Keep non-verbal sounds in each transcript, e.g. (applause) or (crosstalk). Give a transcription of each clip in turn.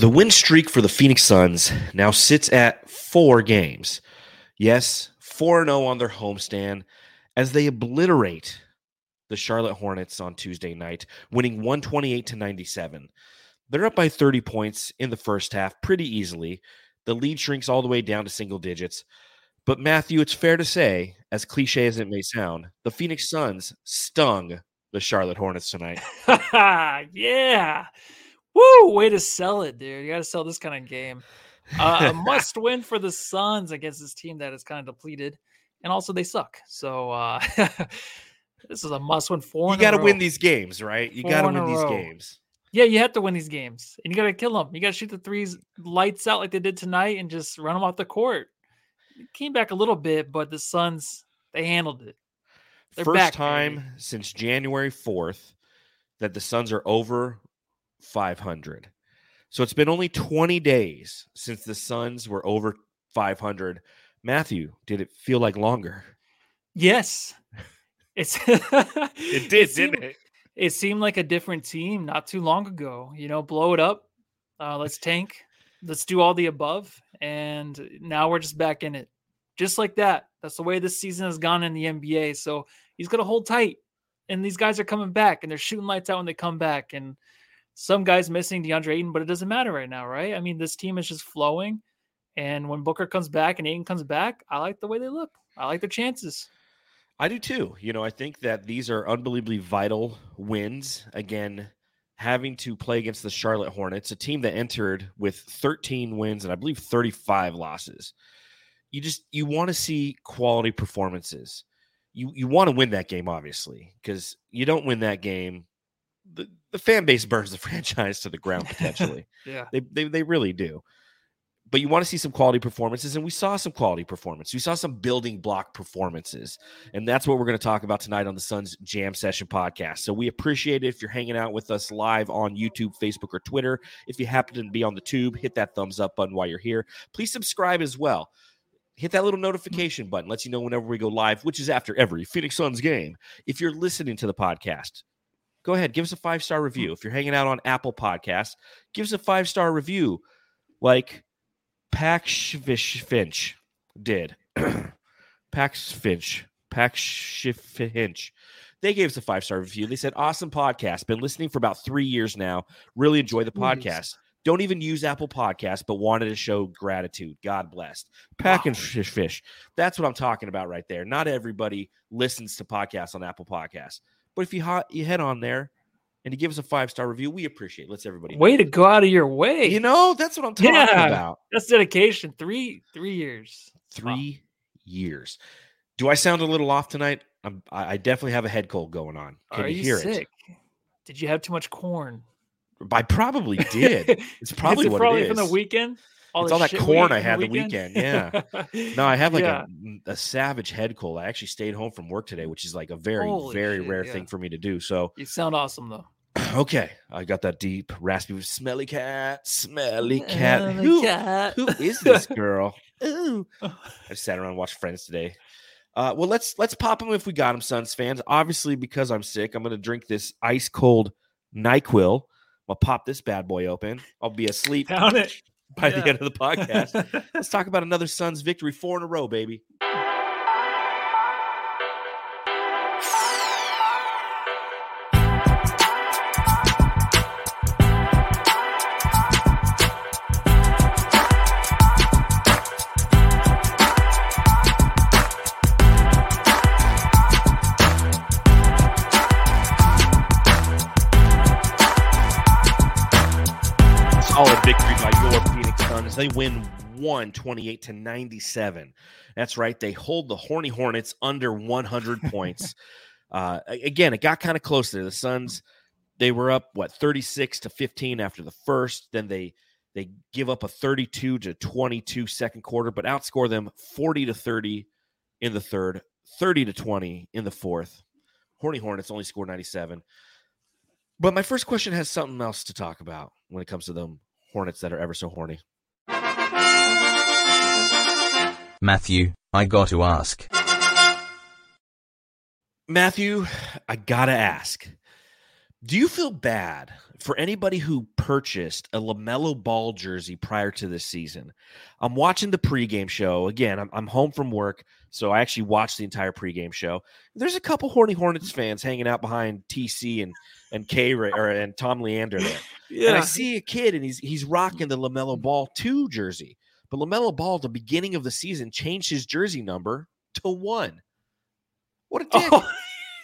The win streak for the Phoenix Suns now sits at four games. Yes, 4 0 on their homestand as they obliterate the Charlotte Hornets on Tuesday night, winning 128 to 97. They're up by 30 points in the first half pretty easily. The lead shrinks all the way down to single digits. But Matthew, it's fair to say, as cliche as it may sound, the Phoenix Suns stung the Charlotte Hornets tonight. (laughs) yeah. Woo! Way to sell it, dude. You got to sell this kind of game. Uh, a (laughs) must win for the Suns against this team that is kind of depleted. And also, they suck. So, uh, (laughs) this is a must win. Four. You got to win these games, right? You got to win these games. Yeah, you have to win these games, and you got to kill them. You got to shoot the threes lights out like they did tonight, and just run them off the court. It came back a little bit, but the Suns they handled it. They're First back, time baby. since January fourth that the Suns are over 500. So it's been only 20 days since the Suns were over 500. Matthew, did it feel like longer? Yes. It's (laughs) it did, it seemed, didn't it? It seemed like a different team not too long ago. You know, blow it up. Uh, let's (laughs) tank. Let's do all the above. And now we're just back in it. Just like that. That's the way this season has gone in the NBA. So he's gonna hold tight. And these guys are coming back and they're shooting lights out when they come back. And some guys missing DeAndre Ayton, but it doesn't matter right now, right? I mean, this team is just flowing. And when Booker comes back and Ayton comes back, I like the way they look. I like their chances. I do too. You know, I think that these are unbelievably vital wins. Again, having to play against the Charlotte Hornets, a team that entered with 13 wins and I believe 35 losses. You just you want to see quality performances. You you want to win that game, obviously, because you don't win that game, the, the fan base burns the (laughs) franchise to the ground potentially. (laughs) yeah, they, they they really do. But you want to see some quality performances and we saw some quality performance. We saw some building block performances and that's what we're going to talk about tonight on the suns jam session podcast. So we appreciate it if you're hanging out with us live on youtube facebook or twitter. If you happen to be on the tube hit that thumbs up button while you're here. Please subscribe as well. Hit that little notification button. Lets you know whenever we go live which is after every phoenix suns game. If you're listening to the podcast go ahead give us a five star hmm. review if you're hanging out on apple podcasts give us a five star review like Pax Finch did. Pax Finch. Pax Finch. They gave us a five star review. They said, Awesome podcast. Been listening for about three years now. Really enjoy the podcast. Don't even use Apple Podcasts, but wanted to show gratitude. God blessed. Pack and fish, fish. That's what I'm talking about right there. Not everybody listens to podcasts on Apple Podcasts, but if you hot, you head on there, and you give us a five star review. We appreciate. It. Let's everybody. Way to go out of your way. You know, that's what I'm talking yeah, about. That's dedication. Three three years. Three wow. years. Do I sound a little off tonight? I'm, I definitely have a head cold going on. Can Are you, hear sick? it? Did you have too much corn? I probably (laughs) did. It's probably it what probably it is. from the weekend. All, it's all that corn I had the weekend. weekend. (laughs) Yeah. no, I have like yeah. a, a, savage head cold. I actually stayed home from work today, which is like a very, Holy very shit, rare yeah. thing for me to do. So you sound awesome though. (clears throat) Okay, I got that deep, raspy, smelly cat, smelly cat. Who, cat. who is (laughs) this girl? Ooh. I just sat around and watched Friends today. Uh, well, let's let's pop them if we got them, Suns fans. Obviously, because I'm sick, I'm gonna drink this ice cold Nyquil. I'll pop this bad boy open. I'll be asleep Down it. By yeah. the end of the podcast. (laughs) let's talk about another Suns victory, four in a row, baby. They win 128 to 97. That's right. They hold the Horny Hornets under 100 (laughs) points. Uh, again, it got kind of close there. The Suns, they were up what 36 to 15 after the first. Then they they give up a 32 to 22 second quarter, but outscore them 40 to 30 in the third, 30 to 20 in the fourth. Horny Hornets only scored 97. But my first question has something else to talk about when it comes to them Hornets that are ever so horny. Matthew, I got to ask. Matthew, I gotta ask. Do you feel bad for anybody who purchased a LaMelo Ball jersey prior to this season? I'm watching the pregame show. Again, I'm, I'm home from work, so I actually watched the entire pregame show. There's a couple Horny Hornets fans hanging out behind TC and and K or and Tom Leander there. Yeah. And I see a kid and he's he's rocking the LaMelo Ball 2 jersey. But LaMelo Ball at the beginning of the season changed his jersey number to 1. What a (laughs) oh, dick. Oh,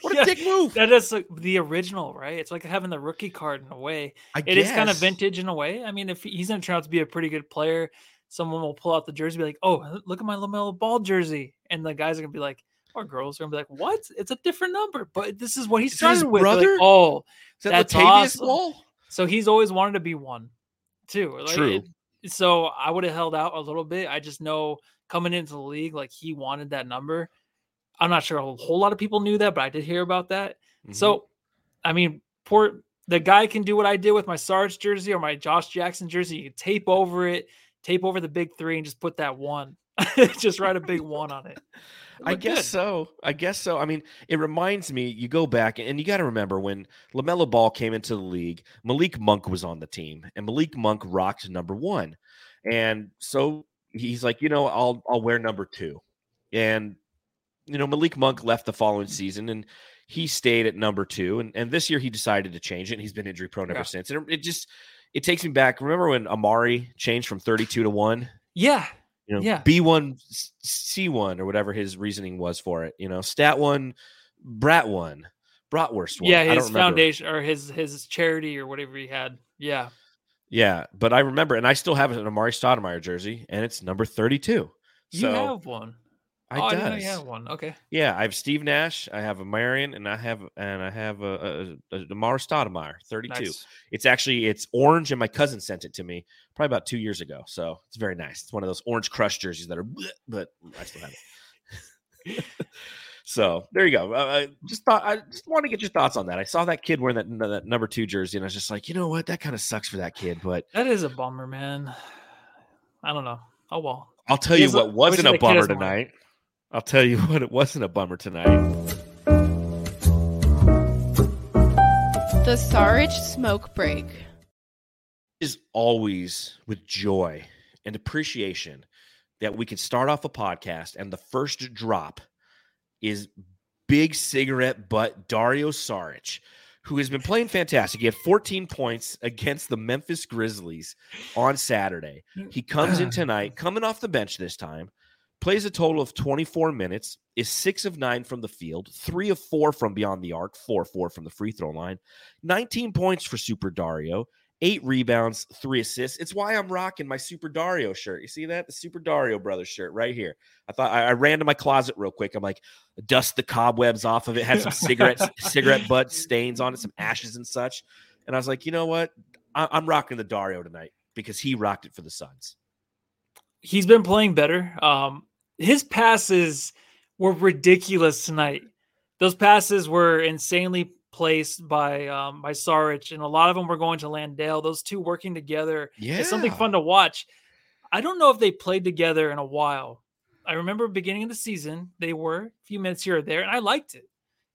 what a yeah, dick move. That is like the original, right? It's like having the rookie card in a way. I guess It is kind of vintage in a way. I mean, if he's going to turn out to be a pretty good player, someone will pull out the jersey, and be like, "Oh, look at my Lamelo Ball jersey," and the guys are going to be like, or girls are going to be like, "What? It's a different number, but this is what he Is that his started with." They're like, oh, Is that That's Latavius awesome. Ball? so he's always wanted to be one, too. Like, True. it- so I would have held out a little bit. I just know coming into the league, like he wanted that number. I'm not sure a whole lot of people knew that, but I did hear about that. Mhm. So, I mean, poor the guy can do what I did with my Sarge jersey or my Josh Jackson jersey. You can tape over it, tape over the big three, and just put that one. (laughs) just write a big (laughs) one on it. I guess good. so. I guess so. I mean, it reminds me, you go back and you got to remember when LaMelo Ball came into the league, Malik Monk was on the team and Malik Monk rocked number one. And so he's like, you know, I'll I'll wear number two. And you know, Malik Monk left the following season and he stayed at number two. And and this year he decided to change it. And he's been injury prone ever Yeah. since. And it, it just it takes me back. Remember when Amar'e changed from 32 to one? Yeah. You know, Yeah. B1, C1, or whatever his reasoning was for it. You know, stat one, brat one, bratwurst one. Yeah, I don't his foundation or his his charity or whatever he had. Yeah. Yeah, but I remember, and I still have an Amar'e Stoudemire jersey, and it's number 32. You So have one. I oh, I does. you had one. Okay. Yeah, I have Steve Nash, I have a Marion, and I have and I have a, a, a Amar'e Stoudemire, 32. Nice. It's actually it's orange, and my cousin sent it to me probably about two years ago. So it's very nice. It's one of those orange crush jerseys that are, but I still have it. (laughs) so there you go. Uh, I just thought I just want to get your thoughts on that. I saw that kid wearing that, that number two jersey, and I was just like, you know what, that kind of sucks for that kid. But That is a bummer, man. I don't know. Oh well. I'll tell you a- what I wasn't a bummer tonight. I'll tell you (laughs) what it wasn't a bummer tonight. The Sarge smoke break. is always with joy and appreciation that we can start off a podcast and the first drop is big cigarette butt Dario Saric, who has been playing fantastic. He had 14 points against the Memphis Grizzlies on Saturday. He comes in (sighs) tonight, coming off the bench this time, plays a total of 24 minutes, is six of nine from the field, three of four from beyond the arc, four four from the free throw line, 19 points for Super Dario, eight rebounds, three assists. It's why I'm rocking my Super Dario shirt. You see that? The Super Dario Brothers shirt right here. I thought I, I ran to my closet real quick. I'm like, dust the cobwebs off of it, had some cigarette (laughs) cigarette butt stains on it, some ashes and such. And I was like, you know what? I, I'm rocking the Dario tonight because he rocked it for the Suns. He's been playing better. Um, his passes were ridiculous tonight. Those passes were insanely placed by um, by Saric, and a lot of them were going to Landale. Those two working together Yeah, It's something fun to watch. I don't know if they played together in a while. I remember beginning of the season, they were a few minutes here or there, and I liked it.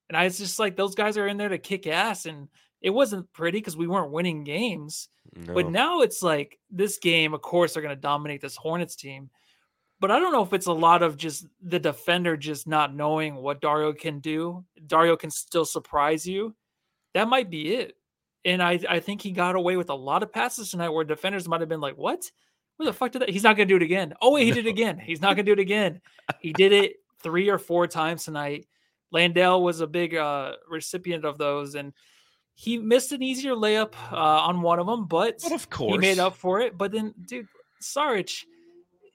And I was just like, those guys are in there to kick ass. And it wasn't pretty because we weren't winning games. But now it's like this game, of course, they're going to dominate this Hornets team. But I don't know if it's a lot of just the defender just not knowing what Dario can do. Dario can still surprise you. That might be it. And I, I think he got away with a lot of passes tonight where defenders might have been like, what? Where the fuck did that? He's not going to do it again. Oh, wait, he did it again. He's not going to do it again. (laughs) He did it three or four times tonight. Landale was a big uh, recipient of those. And he missed an easier layup uh, on one of them, but But of course, he made up for it. But then, dude, Saric,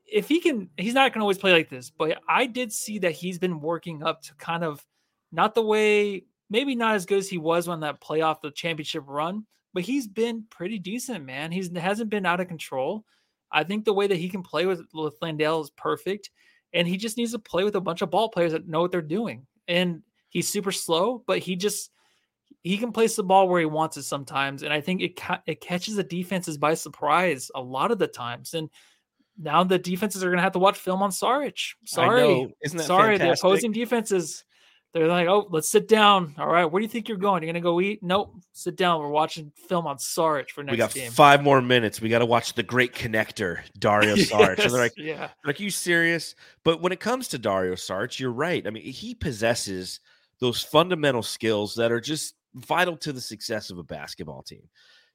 if he can, he's not going to always play like this. But I did see that he's been working up to kind of not the way, maybe not as good as he was on that playoff, the championship run, but he's been pretty decent, man. He's hasn't been out of control. I think the way that he can play with with is perfect, and he just needs to play with a bunch of ball players that know what they're doing. And he's super slow, but he just he can place the ball where he wants it sometimes, and I think it ca- it catches the defenses by surprise a lot of the times. And now the defenses are going to have to watch film on Saric. Sorry. Isn't that sorry, fantastic? the opposing defenses They're like, oh, let's sit down. All right, where do you think you're going? You're gonna go eat? Nope, sit down. We're watching film on Sarge for next we got game. five more minutes. We got to watch the great connector, Dario (laughs) Saric. And they're like, yeah, like, you serious? But when it comes to Dario Saric, you're right. I mean, he possesses those fundamental skills that are just vital to the success of a basketball team.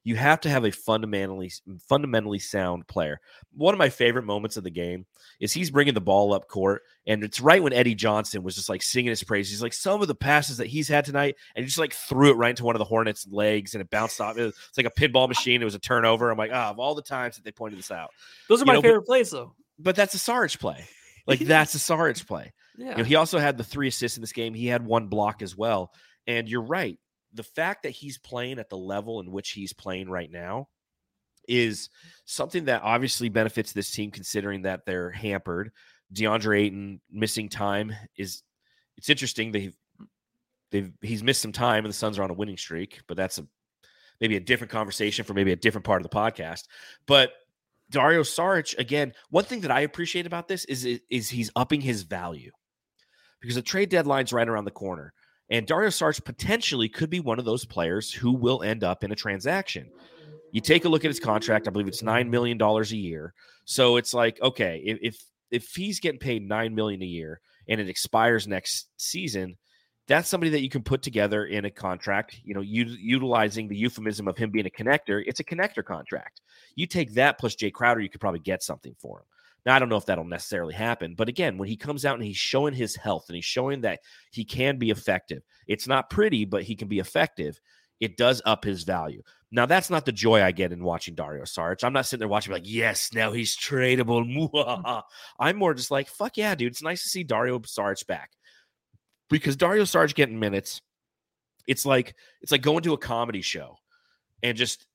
You have to have a fundamentally fundamentally sound player. One of my favorite moments of the game is he's bringing the ball up court, and it's right when Eddie Johnson was just like singing his praise. He's like some of the passes that he's had tonight, and he just like threw it right into one of the Hornets' legs, and it bounced off. It's like a pinball machine. It was a turnover. I'm like, ah, of all the times that they pointed this out, those are You my know, but- favorite plays, though. but that's a Sarge play. Like (laughs) that's a Sarge play. Yeah, You know, he also had the three assists in this game. He had one block as well. And you're right. The fact that he's playing at the level in which he's playing right now is something that obviously benefits this team, considering that they're hampered. DeAndre Ayton missing time is it's interesting. They've they've he's missed some time and the Suns are on a winning streak, but that's a maybe a different conversation for maybe a different part of the podcast. But Dario Saric, again, one thing that I appreciate about this is is he's upping his value because the trade deadline's right around the corner. And Dario Sarge potentially could be one of those players who will end up in a transaction. You take a look at his contract, I believe it's nine million dollars a year. So it's like, okay, if, if he's getting paid nine million a year and it expires next season, that's somebody that you can put together in a contract. You know, u- utilizing the euphemism of him being a connector, it's a connector contract. You take that plus Jay Crowder, you could probably get something for him. Now, I don't know if that'll necessarily happen, but again, when he comes out and he's showing his health and he's showing that he can be effective, it's not pretty, but he can be effective. It does up his value. Now, that's not the joy I get in watching Dario Saric. I'm not sitting there watching like, yes, now he's tradable. Mm-hmm. (laughs) I'm more just like, fuck yeah, dude. It's nice to see Dario Saric back because Dario Saric getting minutes. It's like it's like going to a comedy show and just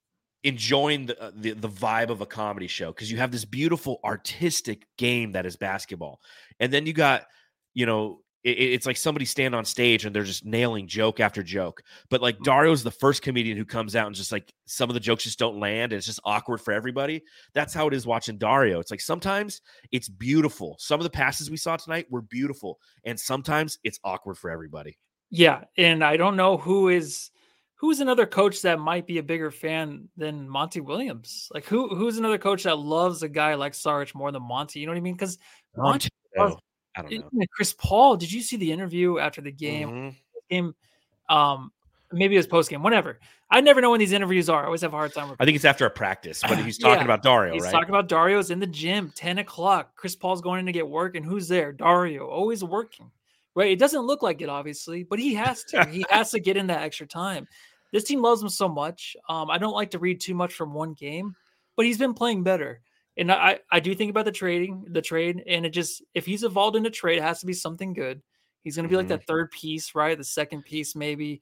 enjoying the uh, the, the vibe of a comedy show because you have this beautiful artistic game that is basketball, and then you got you know it, it's like somebody stand on stage and they're just nailing joke after joke. But like Dario's the first comedian who comes out and just like some of the jokes just don't land and it's just awkward for everybody. That's how it is watching Dario. It's like sometimes it's beautiful. Some of the passes we saw tonight were beautiful, and sometimes it's awkward for everybody. yeah, and I don't know who is who's another coach that might be a bigger fan than Monty Williams. Like who who's another coach that loves a guy like Sarge more than Monty? You know what I mean? Because Monty, I don't know. Chris Paul. Did you see the interview after the game? Mhm. Game, um, maybe it was post game. Whatever. I never know when these interviews are. I always have a hard time. with I think it's after a practice, but he's talking Yeah, about Dario, He's right? talking about Dario's in the gym, 10 o'clock. Chris Paul's going in to get work, and who's there? Dario, always working. Right? It doesn't look like it, obviously, but he has to. he (laughs) has to get in that extra time. This team loves him so much. Um, I don't like to read too much from one game, but he's been playing better. And I, I do think about the trading, the trade, and it just if he's evolved in a trade, it has to be something good. He's gonna be like Mhm. that third piece, right? The second piece, maybe.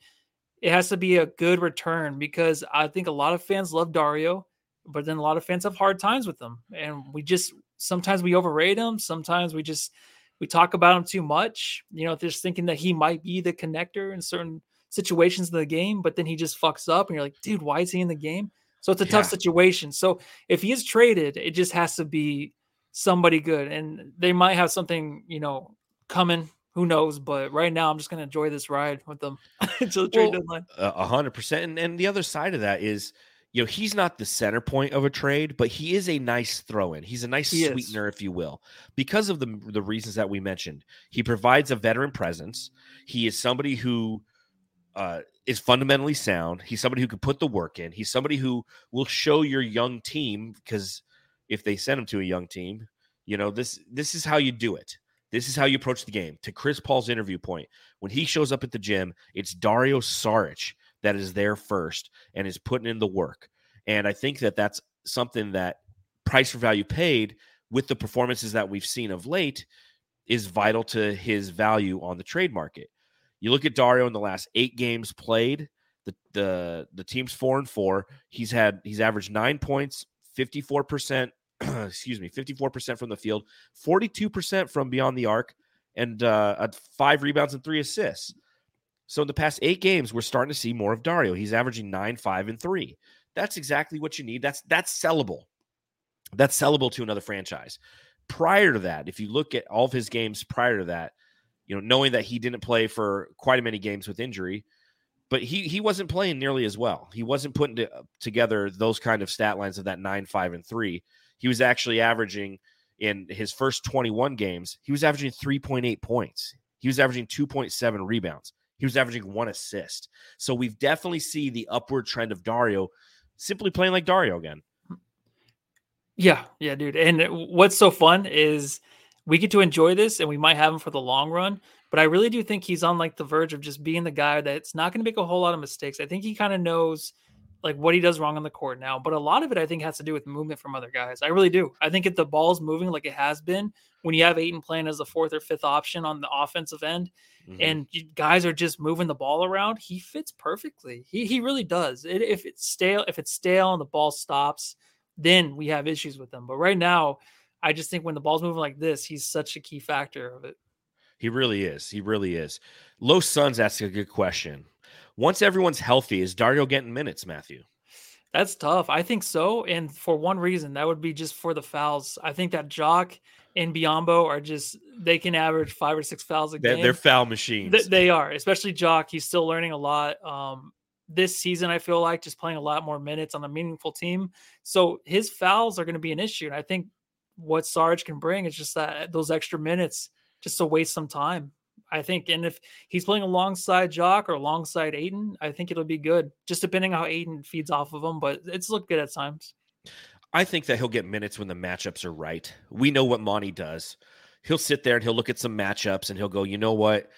It has to be a good return because I think a lot of fans love Dario but then a lot of fans have hard times with him and we just sometimes we overrate him sometimes we just we talk about him too much you know just thinking that he might be the connector in certain situations in the game but then he just fucks up and you're like dude why is he in the game so it's a tough situation so if he is traded it just has to be somebody good and they might have something you know coming who knows but right now i'm just going to enjoy this ride with them (laughs) until the trade Well, deadline A a hundred percent. And and the other side of that is, you know, he's not the center point of a trade, but he is a nice throw-in. He's a nice He is. sweetener, if you will, because of the the reasons that we mentioned. He provides a veteran presence. He is somebody who uh, is fundamentally sound. He's somebody who can put the work in. He's somebody who will show your young team because if they send him to a young team, you know this this is how you do it. This is how you approach the game. To Chris Paul's interview point, when he shows up at the gym, it's Dario Saric that is there first and is putting in the work. And I think that that's something that price for value paid with the performances that we've seen of late is vital to his value on the trade market. You look at Dario in the last eight games played, the the the team's four and four. He's had he's averaged nine points, 54%, (clears throat) excuse me, 54% from the field, 42% from beyond the arc, and uh, five rebounds and three assists. So in the past eight games, we're starting to see more of Dario. He's averaging nine, five, and three. That's exactly what you need. That's that's sellable. That's sellable to another franchise. Prior to that, if you look at all of his games prior to that, you know, knowing that he didn't play for quite a many games with injury, but he he wasn't playing nearly as well. He wasn't putting to, uh, together those kind of stat lines of that nine, five, and three. He was actually averaging in his first 21 games, he was averaging 3.8 points. He was averaging 2.7 rebounds. He was averaging one assist. So we've definitely see the upward trend of Dario simply playing like Dario again. Yeah, yeah, dude. And uh, what's so fun is we get to enjoy this and we might have him for the long run, but I really do think he's on like the verge of just being the guy that's not going to make a whole lot of mistakes. I think he kind of knows like what he does wrong on the court now, but a lot of it I think has to do with movement from other guys. I really do. I think if the ball's moving like it has been when you have Ayton playing as the fourth or fifth option on the offensive end mm-hmm. and guys are just moving the ball around, he fits perfectly. He he really does. It, if it's stale, if it's stale and the ball stops, then we have issues with him. But right now, I just think when the ball's moving like this, he's such a key factor of it. He really is. He really is. Low Suns asks a good question. Once everyone's healthy, is Dario getting minutes, Matthew? That's tough. I think so. And for one reason, that would be just for the fouls. I think that Jock and Biyombo are just, they can average five or six fouls a game. They're foul machines. Th- they are, especially Jock. He's still learning a lot. Um, this season, I feel like just playing a lot more minutes on a meaningful team. So his fouls are going to be an issue. And I think what Sarge can bring It's just that those extra minutes just to waste some time. I think, and if he's playing alongside Jock or alongside Ayton, I think it'll be good. Just depending how Ayton feeds off of him, but it's looked good at times. I think that he'll get minutes when the matchups are right. We know what Monty does. He'll sit there and he'll look at some matchups and he'll go, you know what,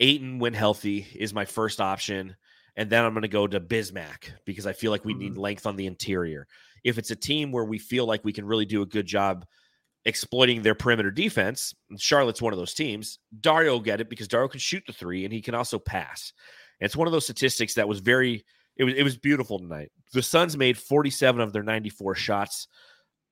Ayton when healthy is my first option, and then I'm going to go to Bismack because I feel like we need mm-hmm. length on the interior if it's a team where we feel like we can really do a good job exploiting their perimeter defense, Charlotte's one of those teams. Dario will get it because Dario can shoot the three and he can also pass. And it's one of those statistics that was very it was it was beautiful tonight. The Suns made 47 of their 94 shots.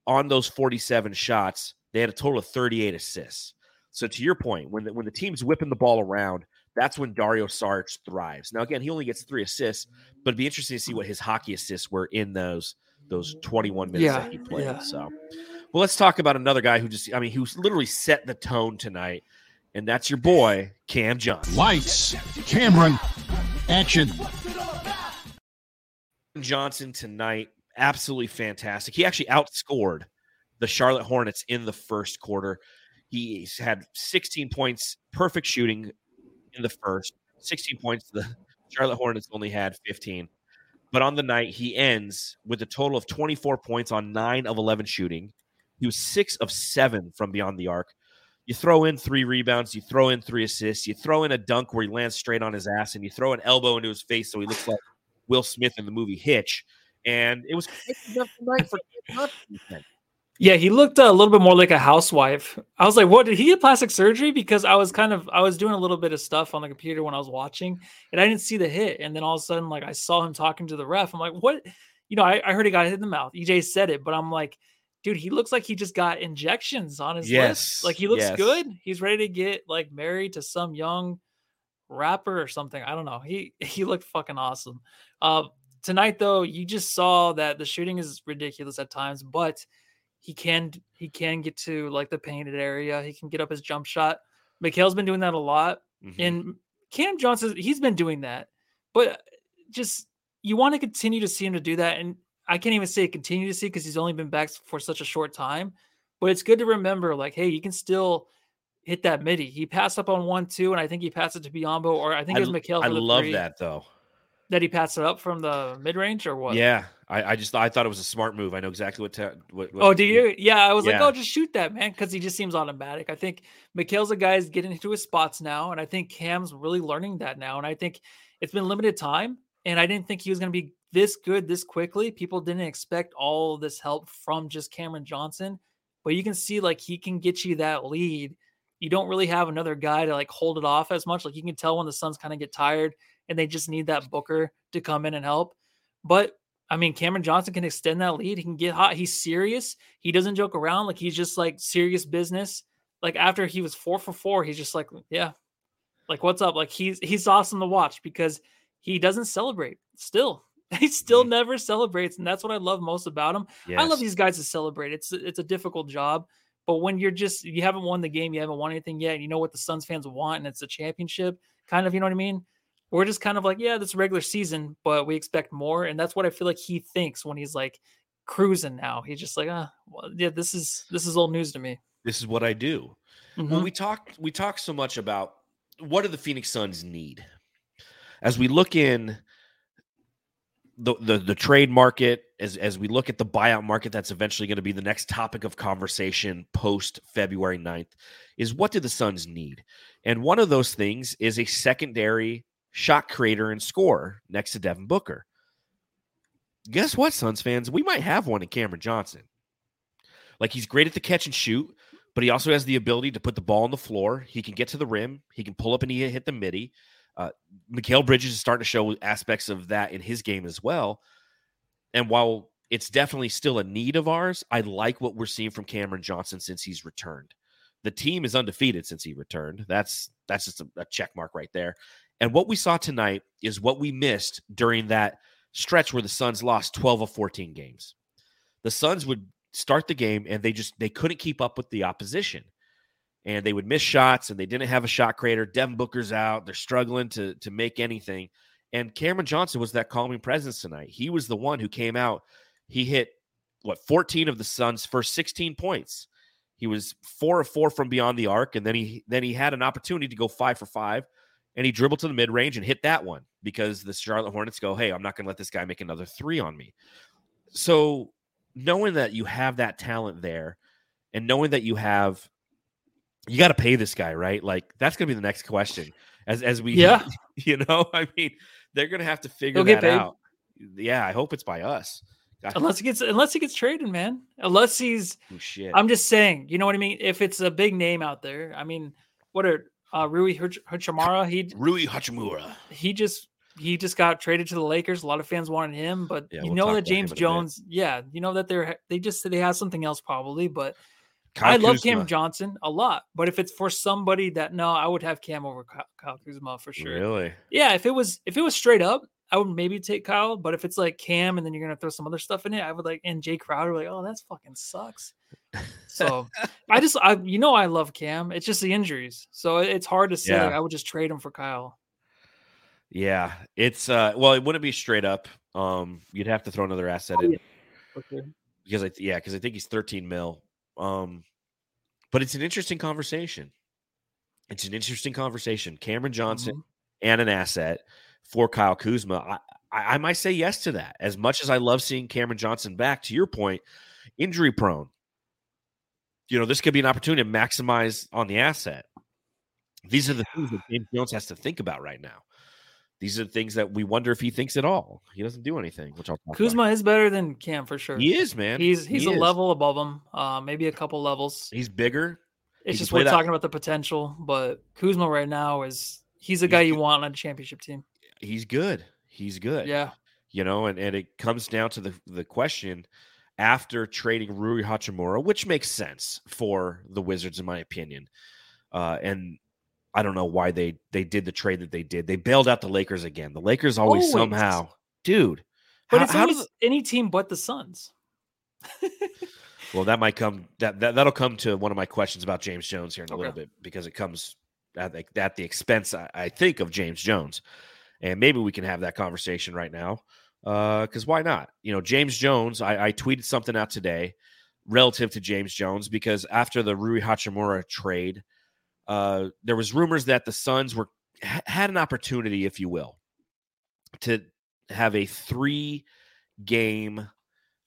On those 47 shots, they had a total of 38 assists. So to your point, when the, when the team's whipping the ball around, that's when Dario Sarge thrives. Now again, he only gets three assists, but it'd be interesting to see what his hockey assists were in those those 21 minutes yeah, that he played. Yeah. So, well, let's talk about another guy who just, I mean, who's literally set the tone tonight, and that's your boy, Cam Johnson. Lights, Cameron, action. Johnson tonight, absolutely fantastic. He actually outscored the Charlotte Hornets in the first quarter. He's had 16 points, perfect shooting in the first, 16 points. The Charlotte Hornets only had 15. But on the night, he ends with a total of 24 points on nine of 11 shooting. He was six of seven from beyond the arc. You throw in three rebounds, you throw in three assists, you throw in a dunk where he lands straight on his ass, and you throw an elbow into his face so he looks like Will Smith in the movie Hitch. And it was enough tonight for (laughs) yeah, he looked a little bit more like a housewife. I was like, "What did he get plastic surgery?" Because I was kind of I was doing a little bit of stuff on the computer when I was watching, and I didn't see the hit. And then all of a sudden, like I saw him talking to the ref. I'm like, "What?" You know, I, I heard he got hit in the mouth. EJ said it, but I'm like, dude, he looks like he just got injections on his yes. lips. Like he looks yes. good. He's ready to get like married to some young rapper or something. I don't know. He (laughs) he looked fucking awesome. Uh, tonight though, you just saw that the shooting is ridiculous at times, but he can he can get to like the painted area. He can get up his jump shot. Mikal's been doing that a lot, mm-hmm. and Cam Johnson he's been doing that, but just you want to continue to see him to do that. And I can't even say continue to see because he's only been back for such a short time. But it's good to remember, like, hey, you can still hit that midi. He passed up on one, two, and I think he passed it to Biyombo, or I think it was Mikal. I love three. that though that he passed it up from the mid range or what? Yeah, I, I just I thought it was a smart move. I know exactly what. To, what, what oh, do you? Yeah, I was yeah. like, oh, just shoot that man because he just seems automatic. I think Mikal's a guy is getting into his spots now, and I think Cam's really learning that now. And I think it's been limited time, and I didn't think he was going to be this good this quickly. People didn't expect all this help from just Cameron Johnson, but you can see like he can get you that lead. You don't really have another guy to like hold it off as much. Like you can tell when the Suns kind of get tired and they just need that Booker to come in and help. But I mean, Cameron Johnson can extend that lead. He can get hot. He's serious. He doesn't joke around. Like he's just like serious business. Like after he was four for four, he's just like, yeah, like what's up? Like he's he's awesome to watch because he doesn't celebrate. Still, (laughs) he still mm-hmm. never celebrates, and that's what I love most about him. Yes. I love these guys to celebrate. It's it's a difficult job, But when you're just you haven't won the game, you haven't won anything yet, you know what the Suns fans want, and it's a championship, kind of, you know what I mean? We're just kind of like, yeah, this regular season, but we expect more. And that's what I feel like he thinks when he's like cruising now. He's just like, ah, well, yeah, this is this is old news to me. This is what I do. Mhm. When we talk, we talk so much about what do the Phoenix Suns need as we look in the the, the trade market as as we look at the buyout market that's eventually going to be the next topic of conversation post February 9th is what do the Suns need? And one of those things is a secondary shot creator and scorer next to Devin Booker. Guess what, Suns fans? We might have one in Cameron Johnson. Like he's great at the catch and shoot, but he also has the ability to put the ball on the floor. He can get to the rim. He can pull up and he hit the midi. Uh, Mikal Bridges is starting to show aspects of that in his game as well. And while it's definitely still a need of ours, I like what we're seeing from Cameron Johnson since he's returned. The team is undefeated since he returned. That's that's just a, a check mark right there. And what we saw tonight is what we missed during that stretch where the Suns lost 12 of 14 games. The Suns would start the game and they just they couldn't keep up with the opposition. And they would miss shots and they didn't have a shot creator. Devin Booker's out. They're struggling to to make anything. And Cameron Johnson was that calming presence tonight. He was the one who came out. He hit what 14 of the Suns' first 16 points. He was four of four from beyond the arc, and then he then he had an opportunity to go five for five, and he dribbled to the mid range and hit that one because the Charlotte Hornets go, "Hey, I'm not going to let this guy make another three on me." So knowing that you have that talent there, and knowing that you have, you got to pay this guy, right? Like that's going to be the next question. As as we, Yeah. (laughs) you know, I mean, they're going to have to figure He'll that out. Yeah, I hope it's by us. Unless he gets unless he gets traded, man. Unless he's oh, shit. I'm just saying, you know what I mean? If it's a big name out there, I mean, what are uh Rui Hach- Hachimura? He Rui Hachimura. he just he just got traded to the Lakers. A lot of fans wanted him, but Yeah, you we'll know that James in a bit. Jones, yeah, you know that they're they just said they have something else probably, but I love Cam Johnson a lot. But if it's for somebody that no, I would have Cam over Ky- Kyle Kuzma for sure. Really? Yeah, if it was if it was straight up, I would maybe take Kyle. But if it's like Cam and then you're gonna throw some other stuff in it, I would like and Jay Crowder like, oh, that's fucking sucks. So I just I you know I love Cam. It's just the injuries, so it's hard to say. like, I would just trade him for Kyle. Yeah. It's uh well, it wouldn't be straight up. Um, you'd have to throw another asset Oh, in yeah. Sure. because I yeah, because I think he's 13 mil. Um, but it's an interesting conversation. It's an interesting conversation. Cameron Johnson Mhm. and an asset for Kyle Kuzma. I, I, I might say yes to that. As much as I love seeing Cameron Johnson back, to your point, injury prone. You know, this could be an opportunity to maximize on the asset. These are the things that James Jones has to think about right now. These are the things that we wonder if he thinks at all. He doesn't do anything, which I'll talk about. Kuzma is better than Cam for sure. He is, man. He's he's He a is. level above him, uh, maybe a couple levels. He's bigger. It's can just we're that- talking about the potential, but Kuzma right now is he's a He's guy you want on a championship team. He's good. He's good. Yeah, you know, and, and it comes down to the the question after trading Rui Hachimura, which makes sense for the Wizards, in my opinion. Uh, and I don't know why they they did the trade that they did. They bailed out the Lakers again. The Lakers always, Always. somehow, dude. but how- it's how do always any team but the Suns. (laughs) well, that might come that, that that'll come to one of my questions about James Jones here in a little bit because it comes at the, at the expense, I, I think, of James Jones, and maybe we can have that conversation right now. Because why not? You know, James Jones. I, I tweeted something out today relative to James Jones because after the Rui Hachimura trade, uh, there was rumors that the Suns were had an opportunity, if you will, to have a three game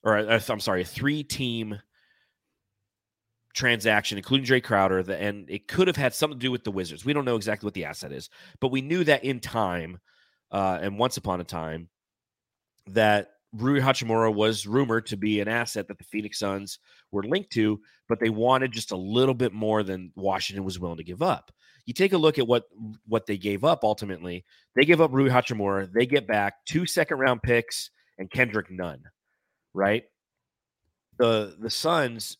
or uh, I'm sorry, a three team transaction, including Jay Crowder, the, and it could have had something to do with the Wizards. We don't know exactly what the asset is, but we knew that in time uh, and once upon a time that Rui Hachimura was rumored to be an asset that the Phoenix Suns were linked to, but they wanted just a little bit more than Washington was willing to give up. You take a look at what what they gave up ultimately. They gave up Rui Hachimura. They get back two second round picks and Kendrick Nunn, right? The the Suns,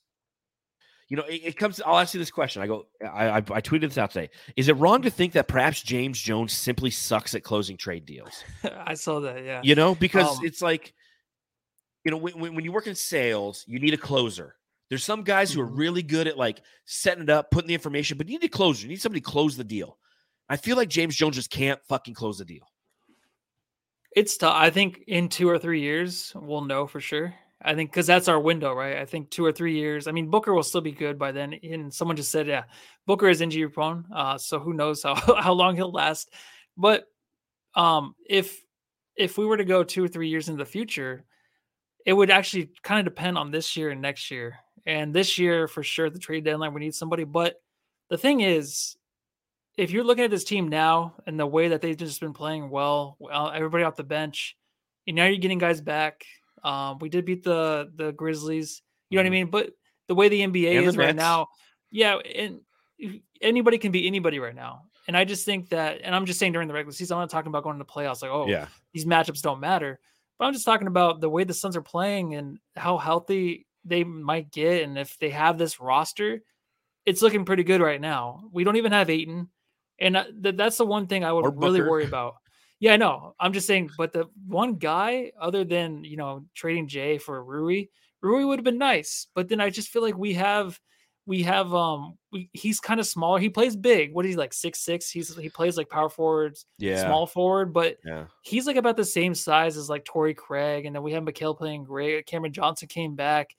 you know, it, it comes. I'll ask you this question. I go. I, I I tweeted this out today. Is it wrong to think that perhaps James Jones simply sucks at closing trade deals? (laughs) I saw that. Yeah, You know, because Um, it's like, you know, when, when when you work in sales, you need a closer There's some guys who are Mhm. really good at like setting it up, putting the information, but you need a closer. You need somebody to close the deal. I feel like James Jones just can't fucking close the deal. It's tough. I think in two or three years we'll know for sure. I think because that's our window, right? I think two or three years. I mean, Booker will still be good by then. And someone just said, yeah, Booker is injury prone, uh, so who knows how (laughs) how long he'll last. But um, if if we were to go two or three years into the future, it would actually kind of depend on this year and next year. And this year, for sure, the trade deadline, we need somebody. But the thing is, if you're looking at this team now and the way that they've just been playing well, well everybody off the bench, and now you're getting guys back. Um, we did beat the the Grizzlies. You know what I Mhm. mean? But the way the NBA And the is right now, yeah, and anybody can be anybody right now. And I just think that, and I'm just saying during the regular season, I'm not talking about going to the playoffs. Like, oh, Yeah. these matchups don't matter. But I'm just talking about the way the Suns are playing and how healthy they might get, and if they have this roster, it's looking pretty good right now. We don't even have Ayton, and uh, that's the one thing I would really worry about. Yeah, I know. I'm just saying, but the one guy other than you know trading Jay for Rui, Rui would have been nice. But then I just feel like we have we have um we, he's kind of smaller. He plays big. What is he like six six? He's he plays like power forwards, Yeah. small forward, but Yeah. he's like about the same size as like Torrey Craig, and then we have Mikal playing great. Cameron Johnson came back.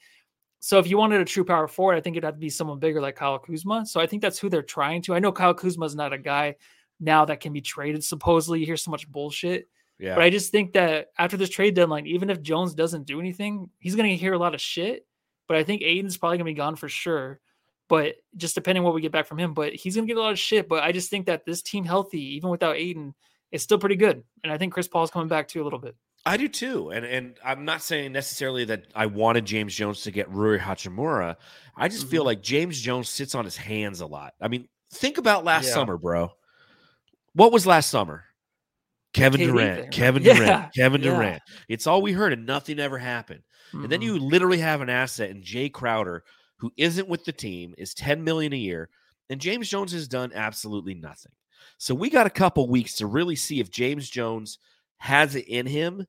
So if you wanted a true power forward, I think it'd have to be someone bigger like Kyle Kuzma. So I think that's who they're trying to. I know Kyle Kuzma's not a guy now that can be traded. Supposedly, you hear so much bullshit. Yeah. But I just think that after this trade deadline, even if Jones doesn't do anything, he's going to hear a lot of shit. But I think Ayton's probably going to be gone for sure. But just depending what we get back from him, but he's going to get a lot of shit. But I just think that this team healthy, even without Ayton, is still pretty good. And I think Chris Paul's coming back too a little bit. I do too, and and I'm not saying necessarily that I wanted James Jones to get Rui Hachimura. I just feel Mhm. like James Jones sits on his hands a lot. I mean, think about last Yeah. summer, bro. What was last summer? Kevin Durant. Kevin (laughs) Durant, Kevin yeah. Durant. It's all we heard, and nothing ever happened. And then you literally have an asset in Jay Crowder, who isn't with the team, is 10 million a year, and James Jones has done absolutely nothing. So we got a couple weeks to really see if James Jones has it in him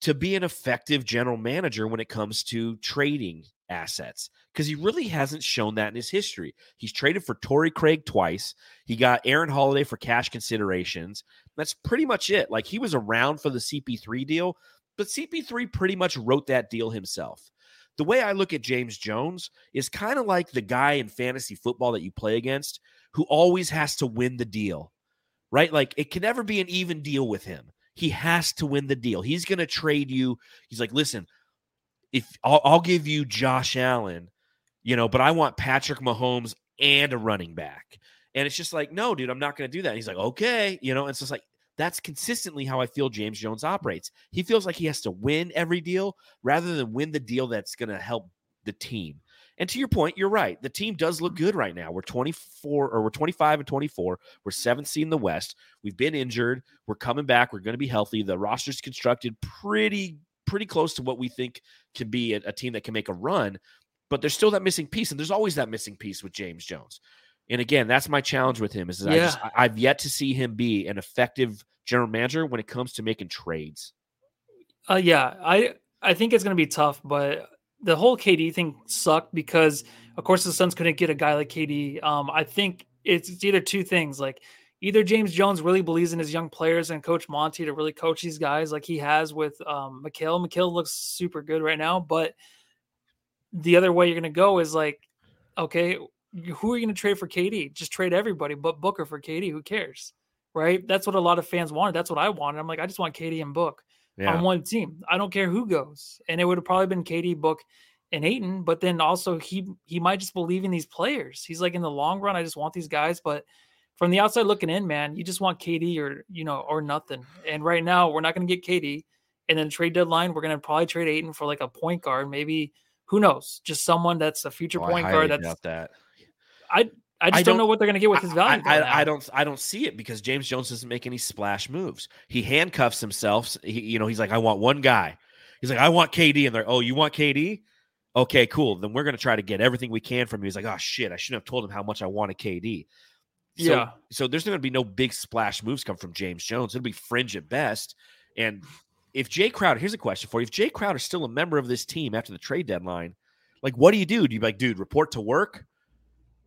to be an effective general manager when it comes to trading assets because he really hasn't shown that in his history. He's traded for Torrey Craig twice. He got Aaron Holiday for cash considerations. That's pretty much it. Like he was around for the CP3 deal, but CP3 pretty much wrote that deal himself. The way I look at James Jones is kind of like the guy in fantasy football that you play against who always has to win the deal, right? Like it can never be an even deal with him. He has to win the deal. He's going to trade you. He's like, listen, if I'll, I'll give you Josh Allen, you know, but I want Patrick Mahomes and a running back. And it's just like, no, dude, I'm not going to do that. And he's like, okay, you know, and so it's like, that's consistently how I feel James Jones operates. He feels like he has to win every deal rather than win the deal that's going to help the team. And to your point, you're right. The team does look good right now. We're 24 or we're 25 and 24. We're seventh seed in the West. We've been injured. We're coming back. We're going to be healthy. The roster's constructed pretty pretty close to what we think can be a, a team that can make a run. But there's still that missing piece, and there's always that missing piece with James Jones. And again, that's my challenge with him is that I just, I've yet to see him be an effective general manager when it comes to making trades. Uh, yeah, I I think it's gonna be tough, but the whole KD thing sucked because, of course, the Suns couldn't get a guy like KD. Um, I think it's, it's either two things: like either James Jones really believes in his young players and Coach Monty to really coach these guys, like he has with um, Mikal. Mikal looks super good right now, but the other way you're gonna go is like, okay, who are you gonna trade for KD? Just trade everybody, but Booker for KD. Who cares? Right? That's what a lot of fans wanted. That's what I wanted. I'm like, I just want KD and Book Yeah. on one team. I don't care who goes. And it would have probably been KD, Book, and Ayton. But then also he he might just believe in these players. He's like in the long run, I just want these guys. But from the outside looking in, man, you just want KD or you know or nothing. And right now we're not going to get KD. And then trade deadline, we're going to probably trade Ayton for like a point guard, maybe who knows, just someone that's a future Oh, point guard. That's that. I I just I don't, know don't- what they're going to get with his I- value. I, I, now. don't I don't see it because James Jones doesn't make any splash moves. He handcuffs himself. He, you know, he's like, I want one guy. He's like, I want KD, and they're, oh, you want KD? Okay, cool. Then we're gonna try to get everything we can from you. He's like, oh shit, I shouldn't have told him how much I wanted KD. So, Yeah. So there's going to be no big splash moves come from James Jones. It'll be fringe at best. And if Jay Crowder, here's a question for you: If Jay Crowder is still a member of this team after the trade deadline, Like, what do you do? Do you like, dude, report to work?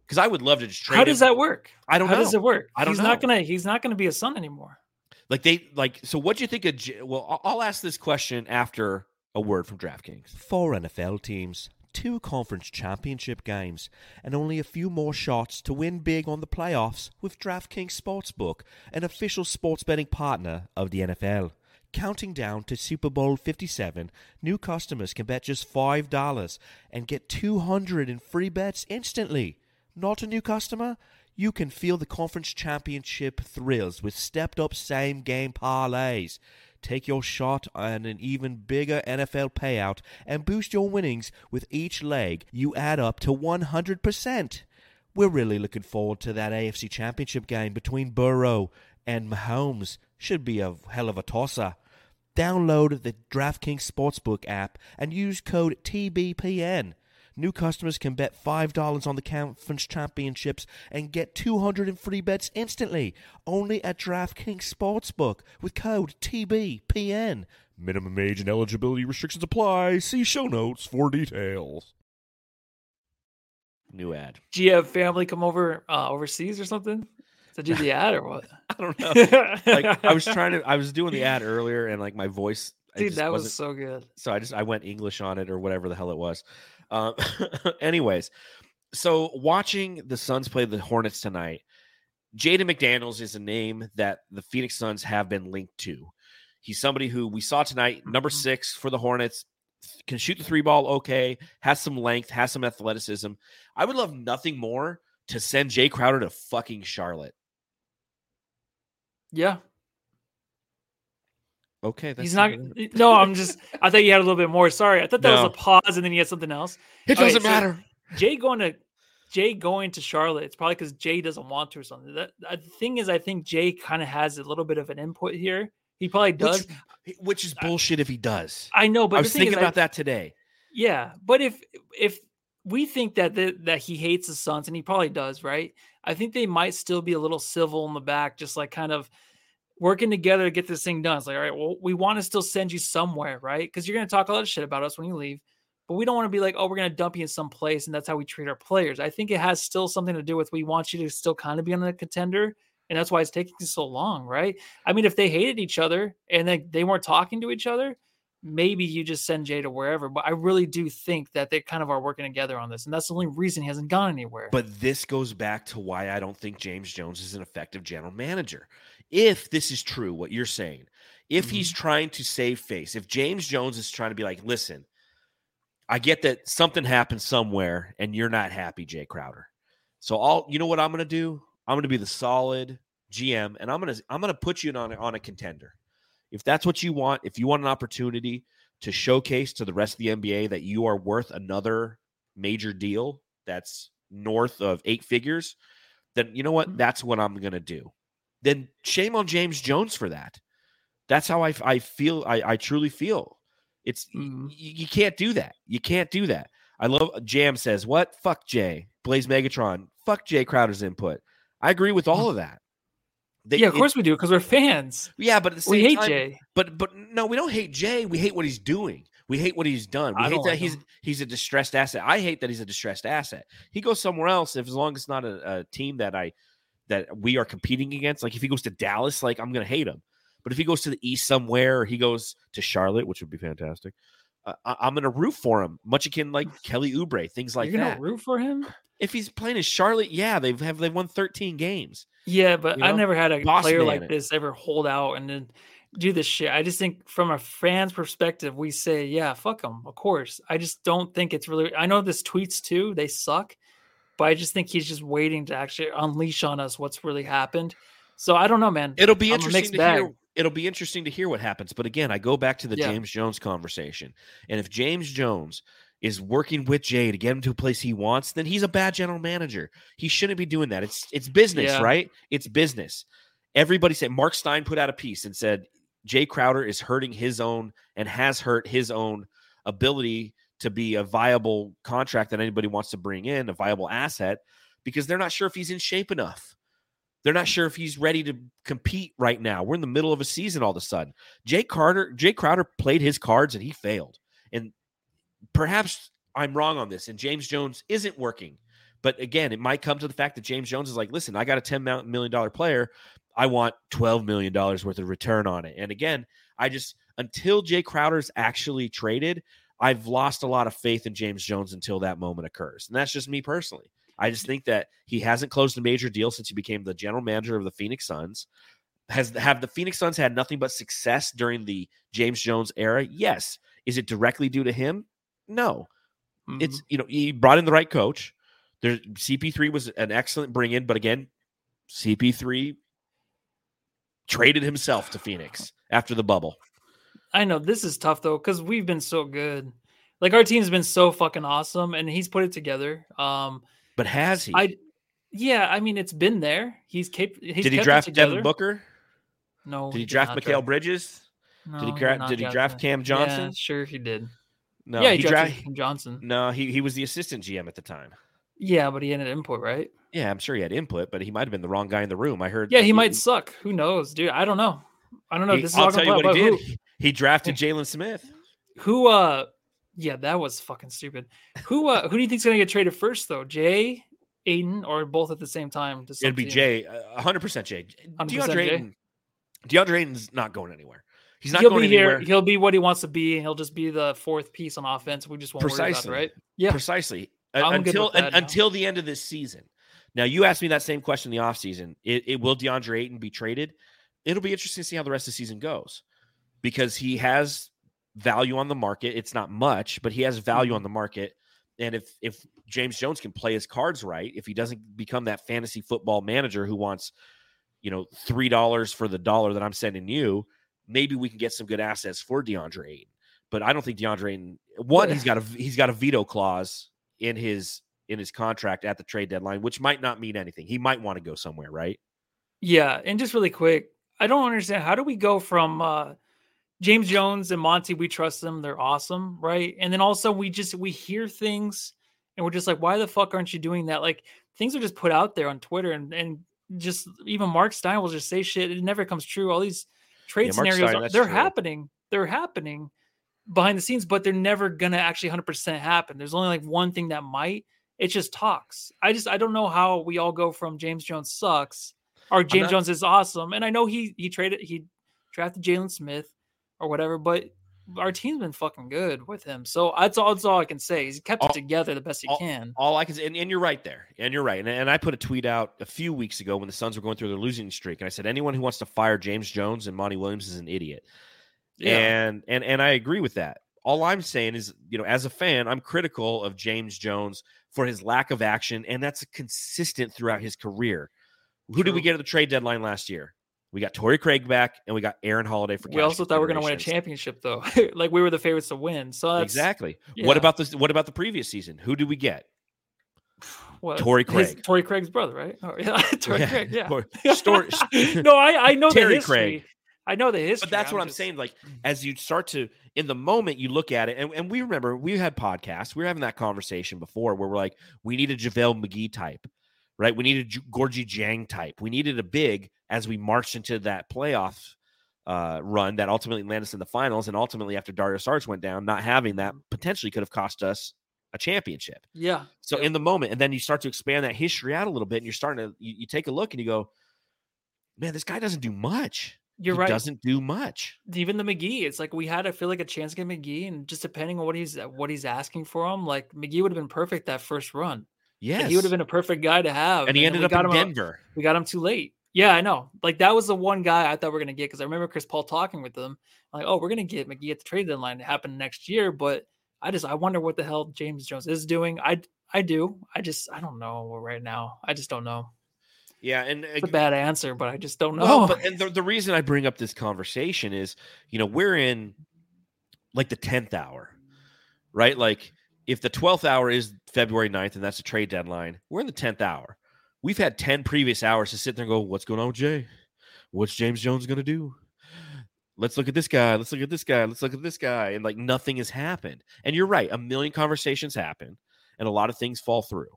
Because I would love to just trade. How does him. that work? I don't How know. does it work? I don't he's not gonna he's not gonna be a son anymore. Like they like. So what do you think of? J- Well, I'll- I'll ask this question after a word from DraftKings. Four NFL teams, two conference championship games, and only a few more shots to win big on the playoffs with DraftKings Sportsbook, an official sports betting partner of the NFL. Counting down to Super Bowl 57, new customers can bet just $5 and get 200 in free bets instantly. Not a new customer? You can feel the conference championship thrills with stepped up same game parlays. Take your shot on an even bigger NFL payout and boost your winnings with each leg you add up to 100%. We're really looking forward to that AFC Championship game between Burrow and Mahomes. Should be a hell of a tosser. Download the DraftKings Sportsbook app and use code TBPN. New customers can bet $5 on the conference championships and get 200 in free bets instantly. Only at DraftKings Sportsbook with code TBPN. Minimum age and eligibility restrictions apply. See show notes for details. New ad. Do you have family come over uh, overseas or something to do the ad or what? (laughs) I don't know. (laughs) like I was trying to. I was doing the ad earlier, and like my voice. Dude, that was so good. so I just I went English on it or whatever the hell it was. Um, (laughs) anyways, so watching the Suns play the Hornets tonight, Jaden McDaniels is a name that the Phoenix Suns have been linked to. He's somebody who we saw tonight, number Mhm. six for the Hornets, can shoot the three ball okay, has some length, has some athleticism. I would love nothing more to send Jay Crowder to fucking Charlotte. Yeah, Okay, that's he's not. No, I'm just. I thought you had a little bit more. Sorry, I thought that No. was a pause, and then you had something else. It doesn't so- matter. Jay going to Jay going to Charlotte. It's probably because Jay doesn't want to or something. That the thing is, I think Jay kind of has a little bit of an input here. He probably does. Which, which is bullshit if he does. I know, but I was thinking is, I- about that today. Yeah, but if if we think that the, that he hates the Suns, and he probably does, right? I think they might still be a little civil in the back, just like kind of working together to get this thing done. It's like, all right, well, we want to still send you somewhere, right? Because you're going to talk a lot of shit about us when you leave, but we don't want to be like, oh, we're going to dump you in some place, and that's how we treat our players. I think it has still something to do with we want you to still kind of be on the contender. And that's why it's taking so long, right? I mean, if they hated each other and they, they weren't talking to each other, maybe you just send Jay to wherever. But I really do think that they kind of are working together on this. And that's the only reason he hasn't gone anywhere. But this goes back to why I don't think James Jones is an effective general manager. If this is true, what you're saying, if he's mm-hmm. trying to save face, if James Jones is trying to be like, listen, I get that something happened somewhere and you're not happy, Jay Crowder. So I'll, you know what I'm going to do? I'm going to be the solid GM and I'm going to, I'm going to put you on, on a contender. If that's what you want, if you want an opportunity to showcase to the rest of the NBA that you are worth another major deal that's north of eight figures, then you know what? Mm-hmm. That's what I'm going to do. Then shame on James Jones for that. That's how I, I feel. I, I truly feel. It's y- Mhm. y- you can't do that. You can't do that. I love Jam says what? Fuck Jay. Blaze Megatron. Fuck Jay Crowder's input. I agree with all of that. They- yeah, of it- course we do because we're fans. yeah, but at the same time. We hate time, Jay. but but no, we don't hate Jay. We hate what he's doing. We hate what he's done. We I hate that like he's him. he's a distressed asset. I hate that he's a distressed asset. He goes somewhere else if as long as it's not a, a team that I that we are competing against. Like if he goes to Dallas, like I'm gonna hate him. But if he goes to the East somewhere, or he goes to Charlotte, which would be fantastic, uh, I, I'm gonna root for him. Much akin like (laughs) Kelly Oubre, things like You're that. root for him? If he's playing in Charlotte, yeah, they've have they won 13 games. Yeah, but You I've never had a Boss player like it. this ever hold out and then do this shit. I just think from a fan's perspective, we say, yeah, fuck them, of course. I just don't think it's really. I know this tweets too; they suck, but I just think he's just waiting to actually unleash on us what's really happened. So I don't know, man. It'll be I'm interesting to bag. hear. It'll be interesting to hear what happens. But again, I go back to the Yeah. James Jones conversation. And if James Jones is working with Jay to get him to a place he wants, then he's a bad general manager. He shouldn't be doing that. It's it's business, Yeah. right? It's business. Everybody said Mark Stein put out a piece and said Jay Crowder is hurting his own and has hurt his own ability to be a viable contract that anybody wants to bring in, a viable asset, because they're not sure if he's in shape enough. They're not sure if he's ready to compete right now. We're in the middle of a season all of a sudden. Jay Carter, Jay Crowder played his cards and he failed. And perhaps I'm wrong on this and James Jones isn't working. But again, it might come to the fact that James Jones is like, listen, I got a $10 million player. I want $12 million worth of return on it. And again, I just, until Jay Crowder's actually traded, I've lost a lot of faith in James Jones until that moment occurs. And that's just me personally. I just think that he hasn't closed a major deal since he became the general manager of the Phoenix Suns. Has have the Phoenix Suns had nothing but success during the James Jones era? Yes. Is it directly due to him? No. Mhm. It's you know he brought in the right coach. There, CP3 was an excellent bring in, but again, CP3 traded himself to Phoenix after the bubble. I know this is tough though because we've been so good. Like our team's been so fucking awesome, and he's put it together. Um, But has he? I, yeah, I mean it's been there. He's cap- he's did he draft. Devin Booker? No. Did he draft not Mikal Bridges? No, Did he did gra- did he draft. Cam Johnson? Yeah, sure he did. No, yeah, he, he drafted dra- Cam Johnson. No, he he was the assistant GM at the time. Yeah, but he ended input, right? Yeah, I'm sure he had input, but he might have been the wrong guy in the room. I heard. Yeah, he might suck. Who knows, dude? I don't know. I don't know. he- this is I'll tell you what he did. but He- drafted Jalen Smith. Who? Uh, yeah, that was fucking stupid. Who? Uh, who do you think's gonna get traded first, though? Jay, Ayton, or both at the same time? It'd be team? Jay, uh, 100% Jay. 100% DeAndre Jay? Ayton, DeAndre Ayton's not going anywhere. He's not he'll going be anywhere. here. He'll be what he wants to be, and he'll just be the fourth piece on offense. We just won't worry about it, right? Yeah. Precisely. Uh, until with that un- now. until the end of this season. Now, you asked me that same question in the offseason. It, it will DeAndre Ayton be traded? It'll be interesting to see how the rest of the season goes because he has value on the market. It's not much, but he has value Mm-hmm. on the market. And if if James Jones can play his cards right, if he doesn't become that fantasy football manager who wants, you know, three dollars for the dollar that I'm sending you, maybe we can get some good assets for DeAndre Ayton. But I don't think DeAndre Ayton one, he's got a he's got a veto clause in his in his contract at the trade deadline, which might not mean anything. He might want to go somewhere, right? Yeah, and just really quick, I don't understand how do we go from uh James Jones and Monty, we trust them, they're awesome, right? And then also we just we hear things and we're just like, why the fuck aren't you doing that? Like things are just put out there on Twitter and and just even Mark Stein will just say shit. It never comes true. All these trade Yeah, scenarios Stein, are, they're true. happening. They're happening behind the scenes, but they're never gonna actually 100% happen. There's only like one thing that might. It's just talks. I just I don't know how we all go from James Jones sucks or James not- Jones is awesome. And I know he he traded he drafted Jalen Smith or whatever, but our team's been fucking good with him. So that's all that's all I can say. He's kept All- it together the best he all- can. All I can say, and, and you're right there, and you're right. And, and I put a tweet out a few weeks ago when the Suns were going through their losing streak, and I said anyone who wants to fire James Jones and Monty Williams is an idiot. Yeah. And and and I agree with that. All I'm saying is, you know, as a fan, I'm critical of James Jones for his lack of action, and that's consistent throughout his career. Who did we get at the trade deadline last year? We got Torrey Craig back, and we got Aaron Holiday for. we also thought we were going to win a championship, though. (laughs) like we were the favorites to win. So that's Exactly. yeah. What about this? What about the previous season? Who did we get? (sighs) what, his- Craig. Torrey Craig's brother, right? Oh, (laughs) yeah, (laughs) Torrey Yeah. Craig. Yeah. Tor- Stor- no, I I know Terry the history. Craig. I know the history. But that's what I'm saying. Like, mm. as you start to, in the moment, you look at it, and, and we remember we had podcasts. We were having that conversation before where we're like, we need a JaVale McGee type, right? We needed Gorgui Dieng type. We needed a big as we marched into that playoff uh, run that ultimately landed us in the finals. And ultimately, after Dario Sarge went down, not having that potentially could have cost us a championship. Yeah. So Yep. in the moment, and then you start to expand that history out a little bit, and you're starting to, you, you take a look and you go, man, this guy doesn't do much. You're He right. Doesn't do much. even the McGee, it's like we had, I feel like a chance to McGee, and just depending on what he's what he's asking for him, like McGee would have been perfect that first run. Yes. Like, he would have been a perfect guy to have. and he then ended up got in Denver. we got him too late. Yeah, I know. Like that was the one guy I thought we are gonna get because I remember Chris Paul talking with them. Like, oh, we're gonna get McGee at the trade deadline. It happened next year, but I just I wonder what the hell James Jones is doing. I I do. I just I don't know right now. I just don't know. Yeah, and It's a bad answer, but I just don't know. well, but and the, the reason I bring up this conversation is, you know, we're in like the tenth hour, right? Like if the twelfth hour is February 9th and that's the trade deadline, we're in the tenth hour. We've had ten previous hours to sit there and go, "What's going on with Jay? What's James Jones going to do?" Let's look at this guy. Let's look at this guy. Let's look at this guy. And like nothing has happened. And you're right. A million conversations happen and a lot of things fall through.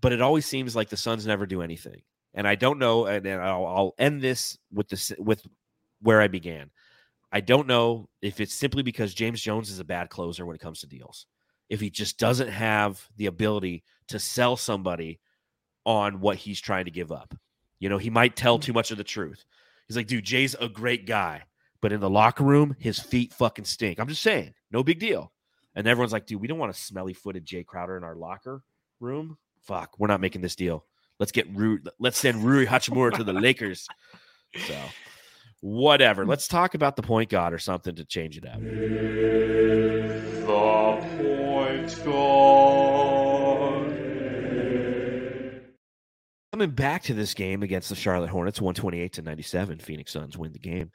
But it always seems like the Suns never do anything. And I don't know. And then I'll, I'll end this with this with where I began. I don't know if it's simply because James Jones is a bad closer when it comes to deals. If he just doesn't have the ability to sell somebody on what he's trying to give up. You know, he might tell too much of the truth. He's like, dude, Jay's a great guy, but in the locker room, his feet fucking stink. I'm just saying, no big deal. And everyone's like, dude, we don't want a smelly footed Jay Crowder in our locker room. Fuck, we're not making this deal. Let's get Ru- let's send Rui Hachimura to the (laughs) Lakers. So whatever. Hmm. Let's talk about the point guard or something to change it up. Coming back to this game against the Charlotte Hornets, 128 to 97. Phoenix Suns win the game.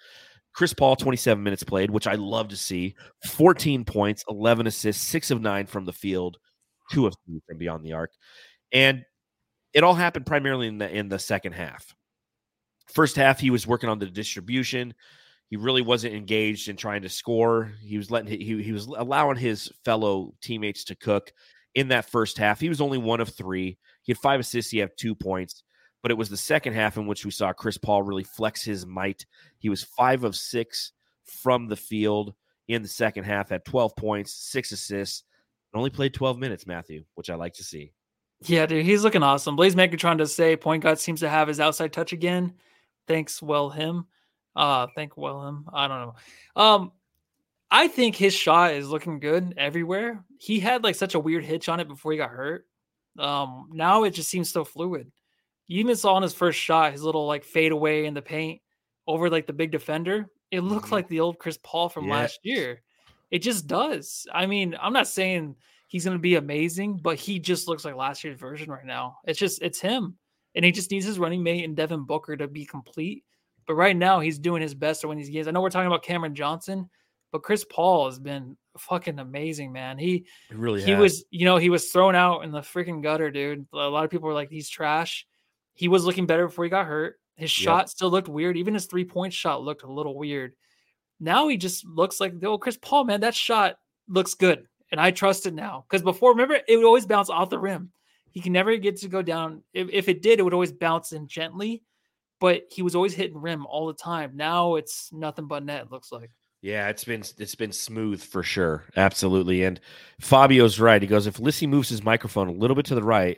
Chris Paul, 27 minutes played, which I love to see. 14 points, 11 assists, six of nine from the field, two of three from beyond the arc. And it all happened primarily in the in the second half. First half, he was working on the distribution. He really wasn't engaged in trying to score. He was letting he he was allowing his fellow teammates to cook in that first half. He was only one of three. He had five assists. He had two points. But it was the second half in which we saw Chris Paul really flex his might. He was five of six from the field in the second half, had 12 points, six assists, and only played 12 minutes, Matthew, which I like to see. Yeah, dude, he's looking awesome. Blaze Megatron does say point guard seems to have his outside touch again. Thanks, well him. Uh, thank well him. I don't know. Um, I think his shot is looking good everywhere. He had like such a weird hitch on it before he got hurt. Um, now it just seems so fluid. You even saw on his first shot his little like fade away in the paint over like the big defender. It looked Mhm. like the old Chris Paul from Yeah. last year. It just does. I mean, I'm not saying he's going to be amazing, but he just looks like last year's version right now. It's just it's him, and he just needs his running mate and Devin Booker to be complete. But right now, he's doing his best to win these games. I know we're talking about Cameron Johnson, but Chris Paul has been fucking amazing, man. He It really he has. was, you know, he was thrown out in the freaking gutter, dude. A lot of people were like, he's trash. He was looking better before he got hurt. His Yep. shot still looked weird. Even his three point shot looked a little weird. Now he just looks like the old Chris Paul, man. That shot looks good. And I trust it now. Because before, remember, it would always bounce off the rim. He can never get to go down. If, if it did, it would always bounce in gently. But he was always hitting rim all the time. Now it's nothing but net, looks like. Yeah, it's been it's been smooth for sure. Absolutely. And Fabio's right. He goes, if Lissy moves his microphone a little bit to the right,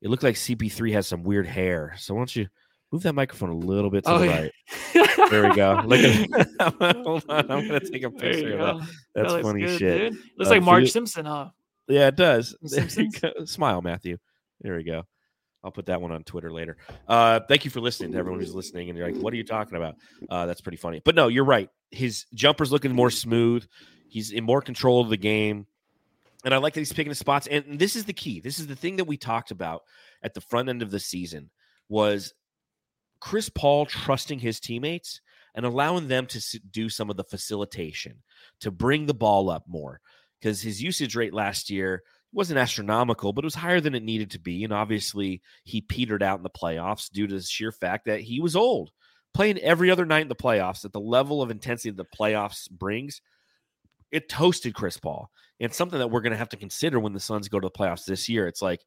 it looked like CP3 has some weird hair. So why don't you move that microphone a little bit to Oh, the yeah. right? There we go. Look at (laughs) Hold on. I'm gonna take a picture of that. That's looks funny good, shit. Dude. Looks Uh, like Marge you- Simpson, huh? Yeah, it does. The There you Simpsons? (laughs) Smile, Matthew. There we go. I'll put that one on Twitter later. Uh, thank you for listening to everyone who's listening. And you're like, what are you talking about? Uh, that's pretty funny. But no, you're right. His jumper's looking more smooth. He's in more control of the game. And I like that he's picking his spots. And this is the key. This is the thing that we talked about at the front end of the season was Chris Paul trusting his teammates and allowing them to do some of the facilitation to bring the ball up more because his usage rate last year wasn't astronomical, but it was higher than it needed to be. And obviously, he petered out in the playoffs due to the sheer fact that he was old. Playing every other night in the playoffs at the level of intensity the playoffs brings, it toasted Chris Paul. And something that we're going to have to consider when the Suns go to the playoffs this year. It's like,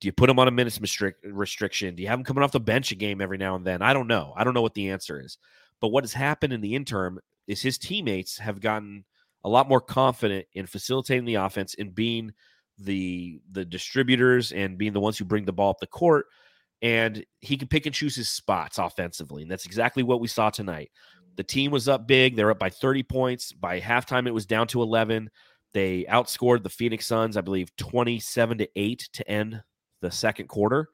do you put him on a minutes restric- restriction? Do you have him coming off the bench a game every now and then? I don't know. I don't know what the answer is. But what has happened in the interim is his teammates have gotten a lot more confident in facilitating the offense and being the the distributors and being the ones who bring the ball up the court and he can pick and choose his spots offensively and that's exactly what we saw tonight. The team was up big they're up by 30 points by halftime it was down to 11 they outscored the phoenix suns i believe 27 to 8 to end the second quarter.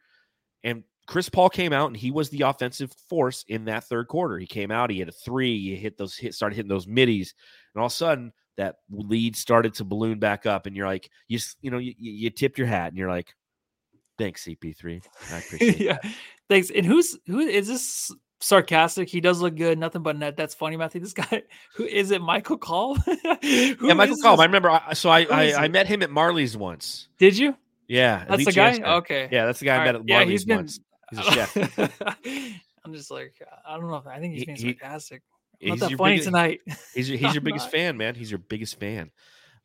And chris paul came out and he was the offensive force in that third quarter. He came out he hit a three he hit those hit started hitting those middies and all of a sudden that lead started to balloon back up and you're like you you know you, you you tip your hat and you're like thanks cp3 i (laughs) appreciate yeah. Thanks. And who's who is this sarcastic? He does look good. Nothing but net. That's funny, Matthew. This (laughs) guy, who is it? Michael Call? (laughs) yeah michael Kolb, i remember I, so i I, I met him at marley's once Did you? yeah That's the guy. Chance Okay. yeah that's the guy i met right. at Yeah, marley's been- once he's a chef I'm just like, I don't know. I think he's being he- sarcastic. he's Not that funny biggest- tonight. He's your, he's your biggest not. (laughs) fan, man. He's your biggest fan.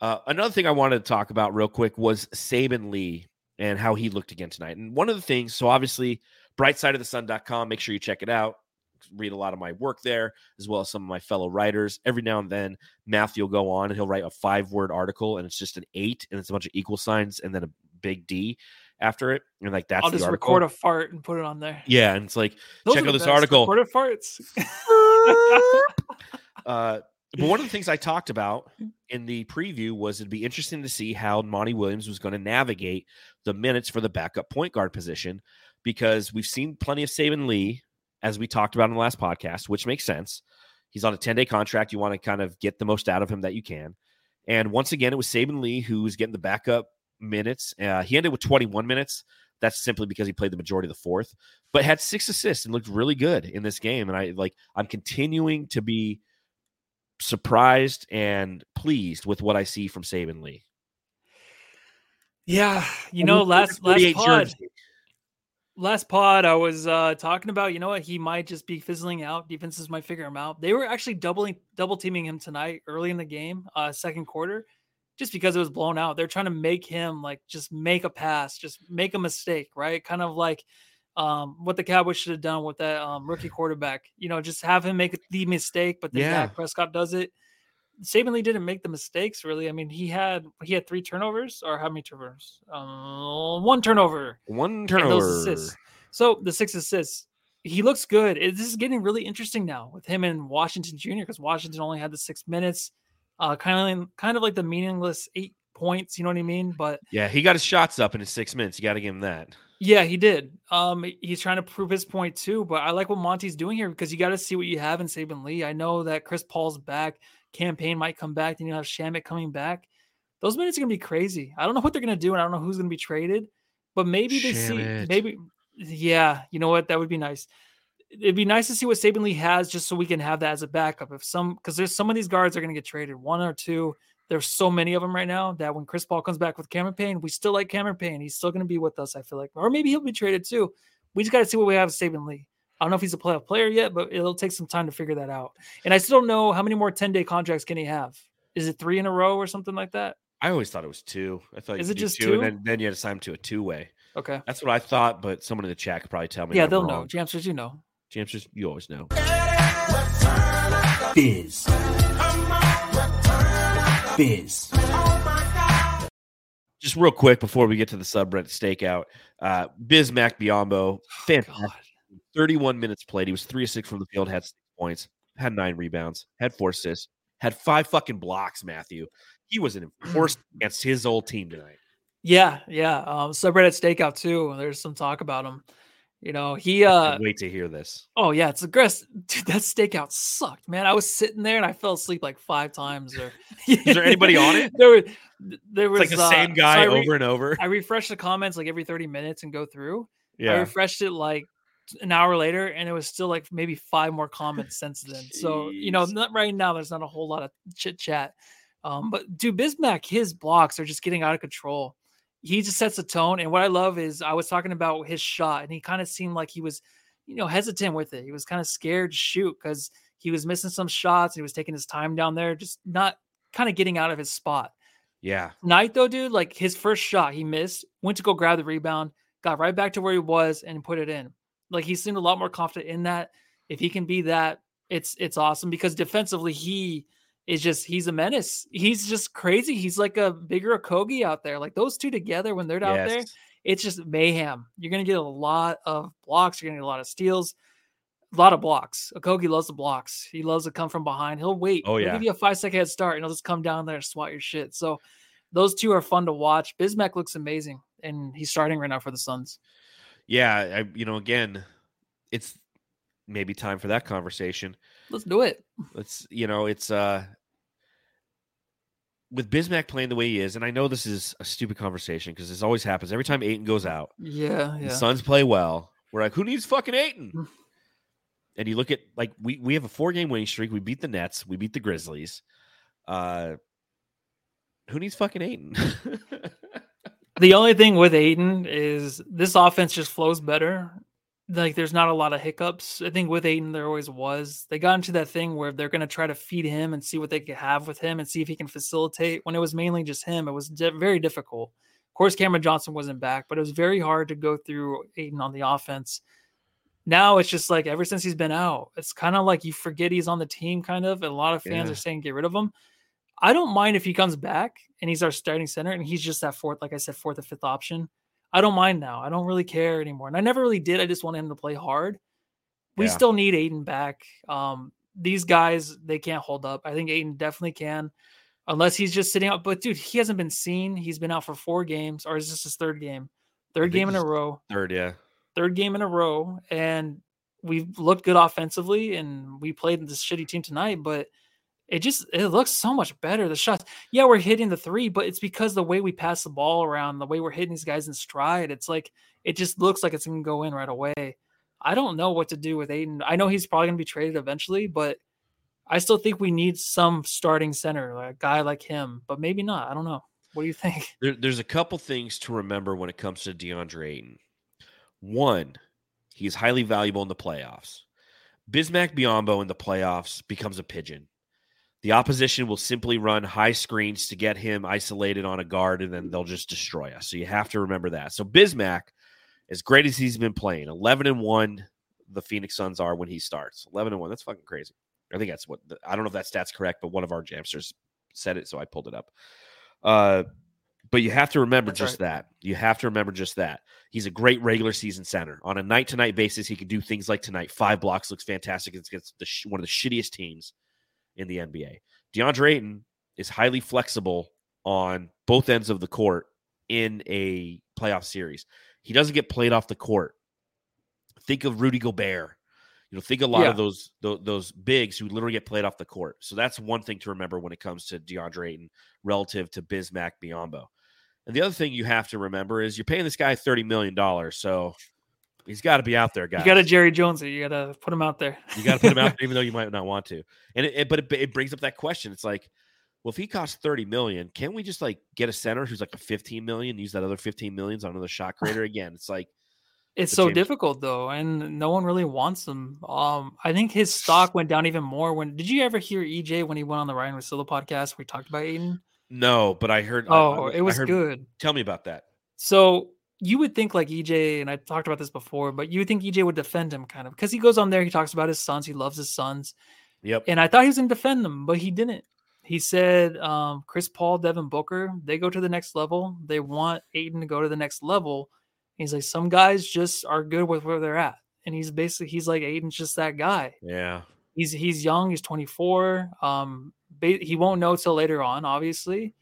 Uh, another thing I wanted to talk about real quick was Saben Lee and how he looked again tonight. And one of the things, so obviously, brightsideofthesun.com, make sure you check it out. read a lot of my work there, as well as some of my fellow writers. Every now and then, Matthew will go on and he'll write a five word article, and it's just an eight, and it's a bunch of equal signs, and then a big D after it, and like that's I'll the just article. record a fart and put it on there. yeah, and it's like Those check out this best, article. Recorded farts. (laughs) (laughs) Uh, but one of the things I talked about in the preview was it'd be interesting to see how Monty Williams was going to navigate the minutes for the backup point guard position because we've seen plenty of Saben Lee, as we talked about in the last podcast, which makes sense. He's on a 10 day contract. You want to kind of get the most out of him that you can. And once again, it was Saben Lee who was getting the backup minutes. Uh, he ended with 21 minutes. That's simply because he played the majority of the fourth, but had six assists and looked really good in this game. And I like, I'm continuing to be surprised and pleased with what I see from Saben Lee. yeah, you know, last last pod, jersey. last pod, I was uh talking about. You know what? He might just be fizzling out. Defenses might figure him out. They were actually doubling double teaming him tonight early in the game, uh, second quarter, just because it was blown out. They're trying to make him like just make a pass, just make a mistake, right? Kind of like um what the Cowboys should have done with that um rookie quarterback. You know, just have him make the mistake, but then Yeah. Dak Prescott does it. Saben Lee didn't make the mistakes really. I mean, he had he had three turnovers or how many turnovers? Um, one turnover One turnover. So the six assists, he looks good. It- this is getting really interesting now with him and Washington Jr. because Washington only had the six minutes, uh, kind of kind of like the meaningless eight points. You know what I mean? But Yeah, he got his shots up in his six minutes. You got to give him that. yeah, he did. Um, he's trying to prove his point too. But I like what Monty's doing here because you got to see what you have in Saben Lee. I know that Chris Paul's back, Cam Payne might come back, then you have Shamet coming back. Those minutes are gonna be crazy. I don't know what they're gonna do, and I don't know who's gonna be traded. But maybe they see maybe yeah, you know what? That would be nice. It'd be nice to see what Saben Lee has just so we can have that as a backup. If some because there's some of these guards are gonna get traded, one or two. There's so many of them right now that when Chris Paul comes back with Cameron Payne, we still like Cameron Payne. He's still going to be with us, I feel like. Or maybe he'll be traded too. We just got to see what we have with Saben Lee. I don't know if he's a playoff player yet, but it'll take some time to figure that out. And I still don't know how many more 10 day contracts can he have? Is it three in a row or something like that? I always thought it was two. I thought Is it just two, two? and then, then you had to sign him to a two way. Okay. That's what I thought, but someone in the chat could probably tell me. Yeah, they'll wrong. know. Jamsters, you know. James, just you always know. Biz. Biz. Just real quick before we get to the subreddit stakeout, uh, Bismack Biyombo, fantastic. God. 31 minutes played. He was three of six from the field, had six points, had nine rebounds, had four assists, had five fucking blocks. Matthew, he was an enforcer (clears throat) against his old team tonight. Yeah, yeah. Um, subreddit stakeout too. There's some talk about him. You know, he uh wait to hear this. oh yeah, it's aggressive. Dude, that stakeout sucked, man. I was sitting there and I fell asleep like five times. Or (laughs) Is there anybody on it? There were there was It's like the uh, same guy I re- over and over. I refresh the comments like every 30 minutes and go through. Yeah. I refreshed it like an hour later and it was still like maybe five more comments since then. So, you know, not right now there's not a whole lot of chit chat. Um, but dude, Bismack, his blocks are just getting out of control. He just sets a tone. And what I love is I was talking about his shot and he kind of seemed like he was, you know, hesitant with it. He was kind of scared to shoot because he was missing some shots. And he was taking his time down there, just not kind of getting out of his spot Yeah. night though, dude, like his first shot, he missed, went to go grab the rebound, got right back to where he was and put it in. Like he seemed a lot more confident in that. If he can be that, it's it's awesome because defensively he is just he's a menace. He's just crazy. He's like a bigger Kogi out there. Like those two together when they're out there, it's just mayhem. You're gonna get a lot of blocks. You're gonna get a lot of steals, a lot of blocks. Okogie loves the blocks. He loves to come from behind. He'll wait. Oh, He'll yeah. give you a five second head start, and he'll just come down there and swat your shit. So those two are fun to watch. Bismack looks amazing, and he's starting right now for the Suns. Yeah. I, you know, again, it's maybe time for that conversation. Let's do it. Let's, you know, it's uh with Bismack playing the way he is, and I know this is a stupid conversation because this always happens every time Ayton goes out. Yeah, The yeah. Suns play well. We're like, who needs fucking Ayton? Mm. and you look at like we we have a four game winning streak. We beat the Nets. We beat the Grizzlies. Uh, who needs fucking Ayton? (laughs) The only thing with Ayton is this offense just flows better. Like there's not a lot of hiccups. I think with Ayton there always was. They got into that thing where they're going to try to feed him and see what they could have with him and see if he can facilitate. When it was mainly just him, it was di- very difficult. Of course, Cameron Johnson wasn't back, but it was very hard to go through Ayton on the offense. now it's just like ever since he's been out, it's kind of like you forget he's on the team, kind of. And a lot of fans Yeah. are saying get rid of him. I don't mind if he comes back and he's our starting center and he's just that fourth, like I said, fourth or fifth option. I don't mind now. I don't really care anymore. And I never really did. I just wanted him to play hard. We Yeah. still need Ayton back. Um, these guys, they can't hold up. I think Ayton definitely can, unless he's just sitting out. But dude, he hasn't been seen. He's been out for four games, or is this his third game? Third game in a row Third, yeah. third game in a row, and we've looked good offensively, and we played this shitty team tonight, but it just it looks so much better. The shots, yeah, we're hitting the three, but it's because the way we pass the ball around, the way we're hitting these guys in stride, it's like it just looks like it's gonna go in right away. I don't know what to do with Ayton. I know he's probably gonna be traded eventually, but I still think we need some starting center, like a guy like him, but maybe not. I don't know. What do you think? There, there's a couple things to remember when it comes to DeAndre Ayton. One, he's highly valuable in the playoffs. Bismack Biyombo in the playoffs becomes a pigeon. The opposition will simply run high screens to get him isolated on a guard, and then they'll just destroy us. So you have to remember that. So Bismack, as great as he's been playing, 11 and 1, the Phoenix Suns are when he starts. 11 and 1. That's fucking crazy. I think that's what the, I don't know if that stat's correct, but one of our jamsters said it, so I pulled it up. Uh, but you have to remember That's just that. You have to remember just that. He's a great regular season center. On a night to night basis, he can do things like tonight. Five blocks looks fantastic against the sh- one of the shittiest teams in the NBA. DeAndre Ayton is highly flexible on both ends of the court in a playoff series. He doesn't get played off the court. Think of Rudy Gobert. You know, think a lot Yeah. of those, those those bigs who literally get played off the court. So that's one thing to remember when it comes to DeAndre Ayton relative to Bismack Biyombo. And the other thing you have to remember is you're paying this guy thirty million dollars, so he's got to be out there, guys. You got to Jerry Jones it. You got to put him out there. You got to put him out, (laughs) there, even though you might not want to. And it, it- but it, it brings up that question. It's like, well, if he costs thirty million, can't we just like get a center who's like a fifteen million, use that other fifteen millions on another shot creator again? It's like, It's so James- difficult though, and no one really wants him. Um, I think his stock went down even more when. Did you ever hear EJ when he went on the Ryan Russillo podcast? We talked about Ayton. no. But I heard. Oh, I, it was heard, good. Tell me about that. So you would think like EJ, and I talked about this before, but you would think EJ would defend him kind of because he goes on there, he talks about his Suns, he loves his Suns, Yep. and I thought he was going to defend them, but he didn't. He said um, Chris Paul, Devin Booker, they go to the next level. They want Ayton to go to the next level. He's like, some guys just are good with where they're at, and he's basically he's like Ayton's just that guy. Yeah. He's he's young. He's 24. Um, he won't know till later on, obviously.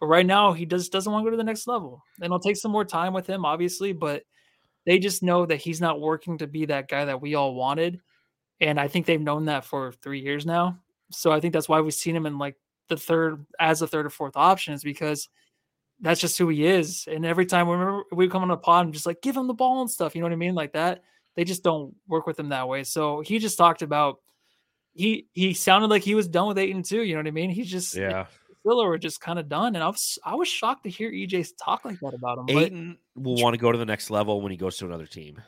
But right now, he just doesn't want to go to the next level. And it'll take some more time with him, obviously. But they just know that he's not working to be that guy that we all wanted. And I think they've known that for three years now. So I think that's why we've seen him in like the third as a third or fourth option is because that's just who he is. And every time we remember we come on a pod and just like give him the ball and stuff, you know what I mean? Like that. They just don't work with him that way. So he just talked about he he sounded like he was done with Ayton too. You know what I mean? He's just Yeah. Villa were just kind of done. And I was I was shocked to hear EJ talk like that about him. But Ayton will want to go to the next level when he goes to another team.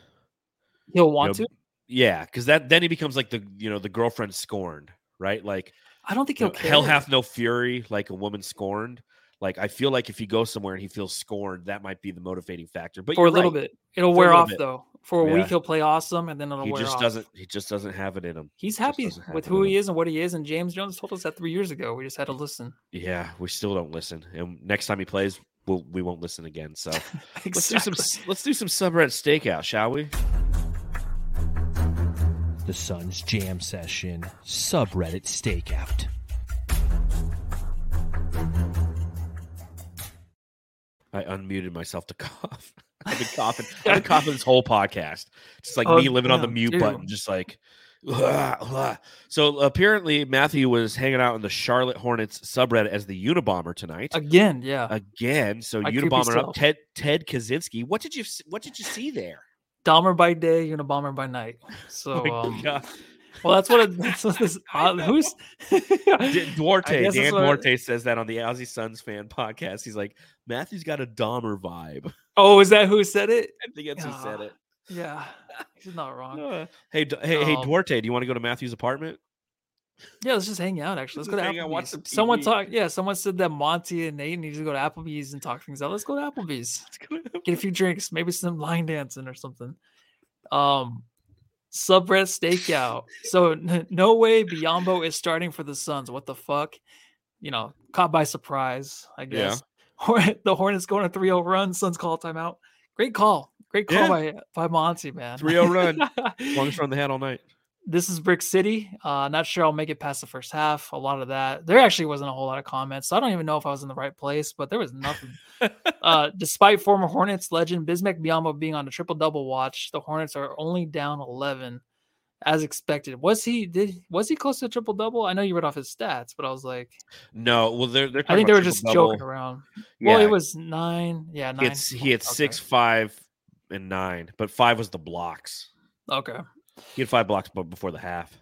he'll You want know, to. Yeah, because that then he becomes like the you know the girlfriend scorned, right? Like I don't think he'll know, hell hath no fury like a woman scorned. Like I feel like if he goes somewhere and he feels scorned, that might be the motivating factor. But for a you're little right. bit. It'll For wear off bit. though. For a Yeah. week he'll play awesome and then it'll he wear just off. doesn't. He just doesn't have it in him. He's happy with who he him. is and what he is. And James Jones told us that three years ago. We just had to listen. Yeah, we still don't listen, and next time he plays, we'll we won't listen again. So (laughs) let's do some let's do some subreddit stakeout, shall we? The Sun's Jam Session subreddit stakeout. I unmuted myself to (laughs) cough. (laughs) I've been coughing. I've been coughing this whole podcast. Just like Oh, me living on the mute dude. button, just like. So apparently Matthew was hanging out in the Charlotte Hornets subreddit as the Unabomber tonight Again, yeah. again. So creepy Unabomber up. Ted Ted Kaczynski. What did you What did you see there? Dahmer by day, Unabomber by night. (laughs) So, My um. Well, that's what it, that's what this. (laughs) Uh, who's (laughs) (laughs) Duarte, Dan what I- Duarte says that on the Aussie Suns fan podcast. He's like, Matthew's got a Dahmer vibe. Oh, is that who said it? I think that's who said it. Yeah, he's not wrong. Uh, hey, D- hey, hey, Um, Duarte, do you want to go to Matthew's apartment? Yeah, let's just hang out. Actually, let's Let's go to hang out, watch Applebee's. Someone talk. Yeah, someone said that Monty and Nate need to go to Applebee's and talk things out. Let's go to Applebee's. Get a few drinks, maybe some line dancing or something. Um, Subreddit stakeout. So n- no way Biyombo is starting for the Suns. What the fuck? You know, caught by surprise, I guess. (laughs) Yeah. the Hornets going a 3-0 run. Suns call timeout. Great call. Great call Yeah. by by Monty, man. 3-0 run. (laughs) Longest run they had all night. This is Brick City. Uh, not sure I'll make it past the first half. A lot of that. There actually wasn't a whole lot of comments. So I don't even know if I was in the right place, but there was nothing. (laughs) uh, despite former Hornets legend Bismack Biyombo being on a triple double watch, the Hornets are only down 11 as expected. Was he did was he close to a triple double? I know you read off his stats, but I was like, No, well, they're they're. I think they were just joking around. Well, it was nine. Yeah, nine. It's he had Okay. six, five, and nine, but five was the blocks. Okay. Had five blocks, before the half.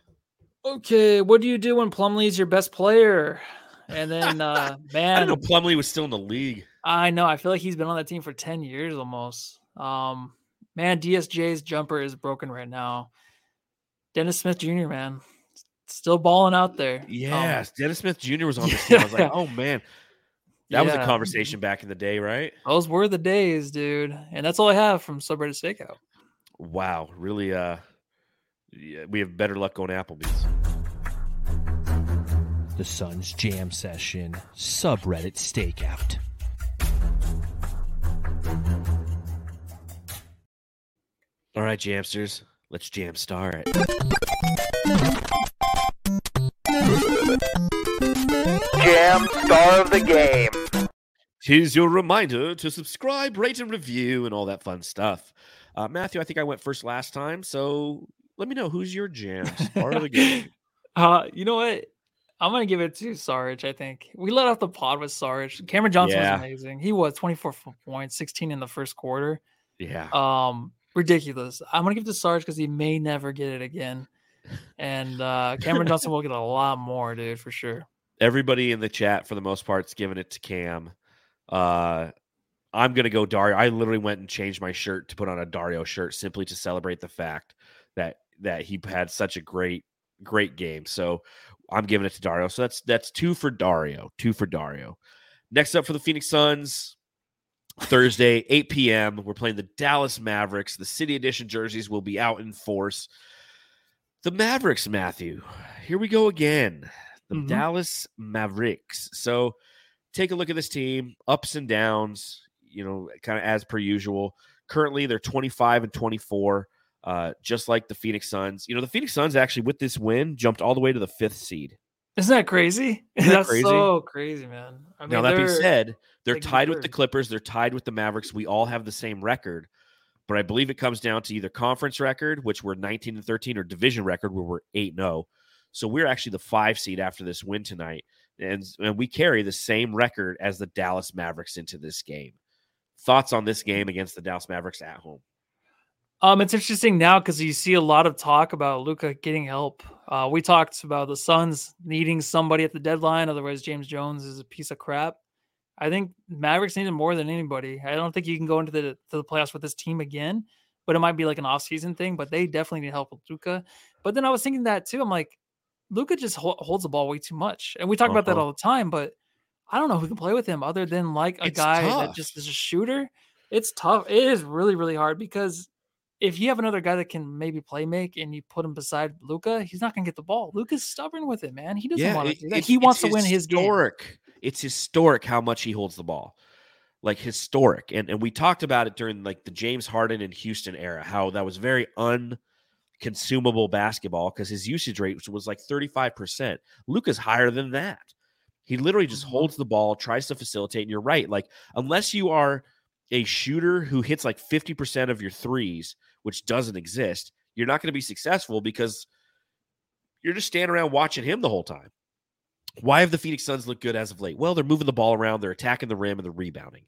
Okay. What do you do when Plumlee's your best player? And (laughs) then, uh, I man, didn't know Plumlee was still in the league. I know. I feel like he's been on that team for 10 years almost. Um, man, DSJ's jumper is broken right now. Dennis Smith Jr., man, still balling out there. Um, Yes, Dennis Smith Jr. was on the team. I was like, (laughs) oh man, that was a conversation back in the day, right? those were the days, dude. And that's all I have from Subreddit Stakeout. Wow, really? Uh, yeah, we have better luck going Applebee's. The Suns Jam Session subreddit stakeout. All right, Jamsters, let's jam star it. Jam star of the game. Here's your reminder to subscribe, rate, and review, and all that fun stuff. Uh, Matthew, I think I went first last time, so let me know who's your jam star (laughs) of the game. Uh, you know what? I'm gonna give it to Sarge. I think we let off the pod with Sarge. Cameron Johnson Yeah. was amazing. He was 24 points, 16 in the first quarter. Yeah, Um, ridiculous. I'm gonna give it to Sarge because he may never get it again, and uh, Cameron (laughs) Johnson will get a lot more, dude, for sure. everybody in the chat for the most part, is giving it to Cam. Uh, I'm gonna go Dario. I literally went and changed my shirt to put on a Dario shirt simply to celebrate the fact that that he had such a great great game. So I'm giving it to Dario. So that's that's two for Dario. Two for Dario. Next up for the Phoenix Suns, Thursday, 8 p.m. We're playing the Dallas Mavericks. The City Edition jerseys will be out in force. The Mavericks, Matthew. Here we go again. The Mhm. Dallas Mavericks. So take a look at this team, ups and downs, you know, kind of as per usual. Currently, they're 25 and 24, uh, just like the Phoenix Suns. You know, the Phoenix Suns actually, with this win, jumped all the way to the fifth seed. Isn't that crazy? (laughs) Isn't that That's crazy? so crazy, man. I mean, now, that being they're- said, they're tied with the. Clippers. They're tied with the Mavericks. We all have the same record, but I believe it comes down to either conference record, which we're 19 and 13, or division record, where we're 8 0. So we're actually the five seed after this win tonight. And, and we carry the same record as the Dallas Mavericks into this game. Thoughts on this game against the Dallas Mavericks at home? Um, it's interesting now because you see a lot of talk about Luka getting help. Uh, we talked about the Suns needing somebody at the deadline, otherwise James Jones is a piece of crap. I think Mavericks need him more than anybody. I don't think you can go into the to the playoffs with this team again, but it might be like an offseason thing. But they definitely need help with Luka. But then I was thinking that too. I'm like, Luka just hol- holds the ball way too much, and we talk about that Uh-huh. all the time. But I don't know who can play with him other than like a It's guy tough. that just is a shooter. It's tough. It is really really hard because if you have another guy that can maybe play make and you put him beside Luka, he's not gonna get the ball. Luka's stubborn with it, man. He doesn't want to it- do that. it's- He wants to win his game. historic. It's historic how much he holds the ball. Like historic. And and we talked about it during like the James Harden and Houston era, how that was very unconsumable basketball because his usage rate was, like 35%. Luka's higher than that. He literally just Mhm. holds the ball, tries to facilitate, and you're right. Like, unless you are a shooter who hits like 50% of your threes, which doesn't exist, you're not going to be successful because you're just standing around watching him the whole time. Why have the Phoenix Suns looked good as of late? Well, they're moving the ball around, they're attacking the rim, and they're rebounding.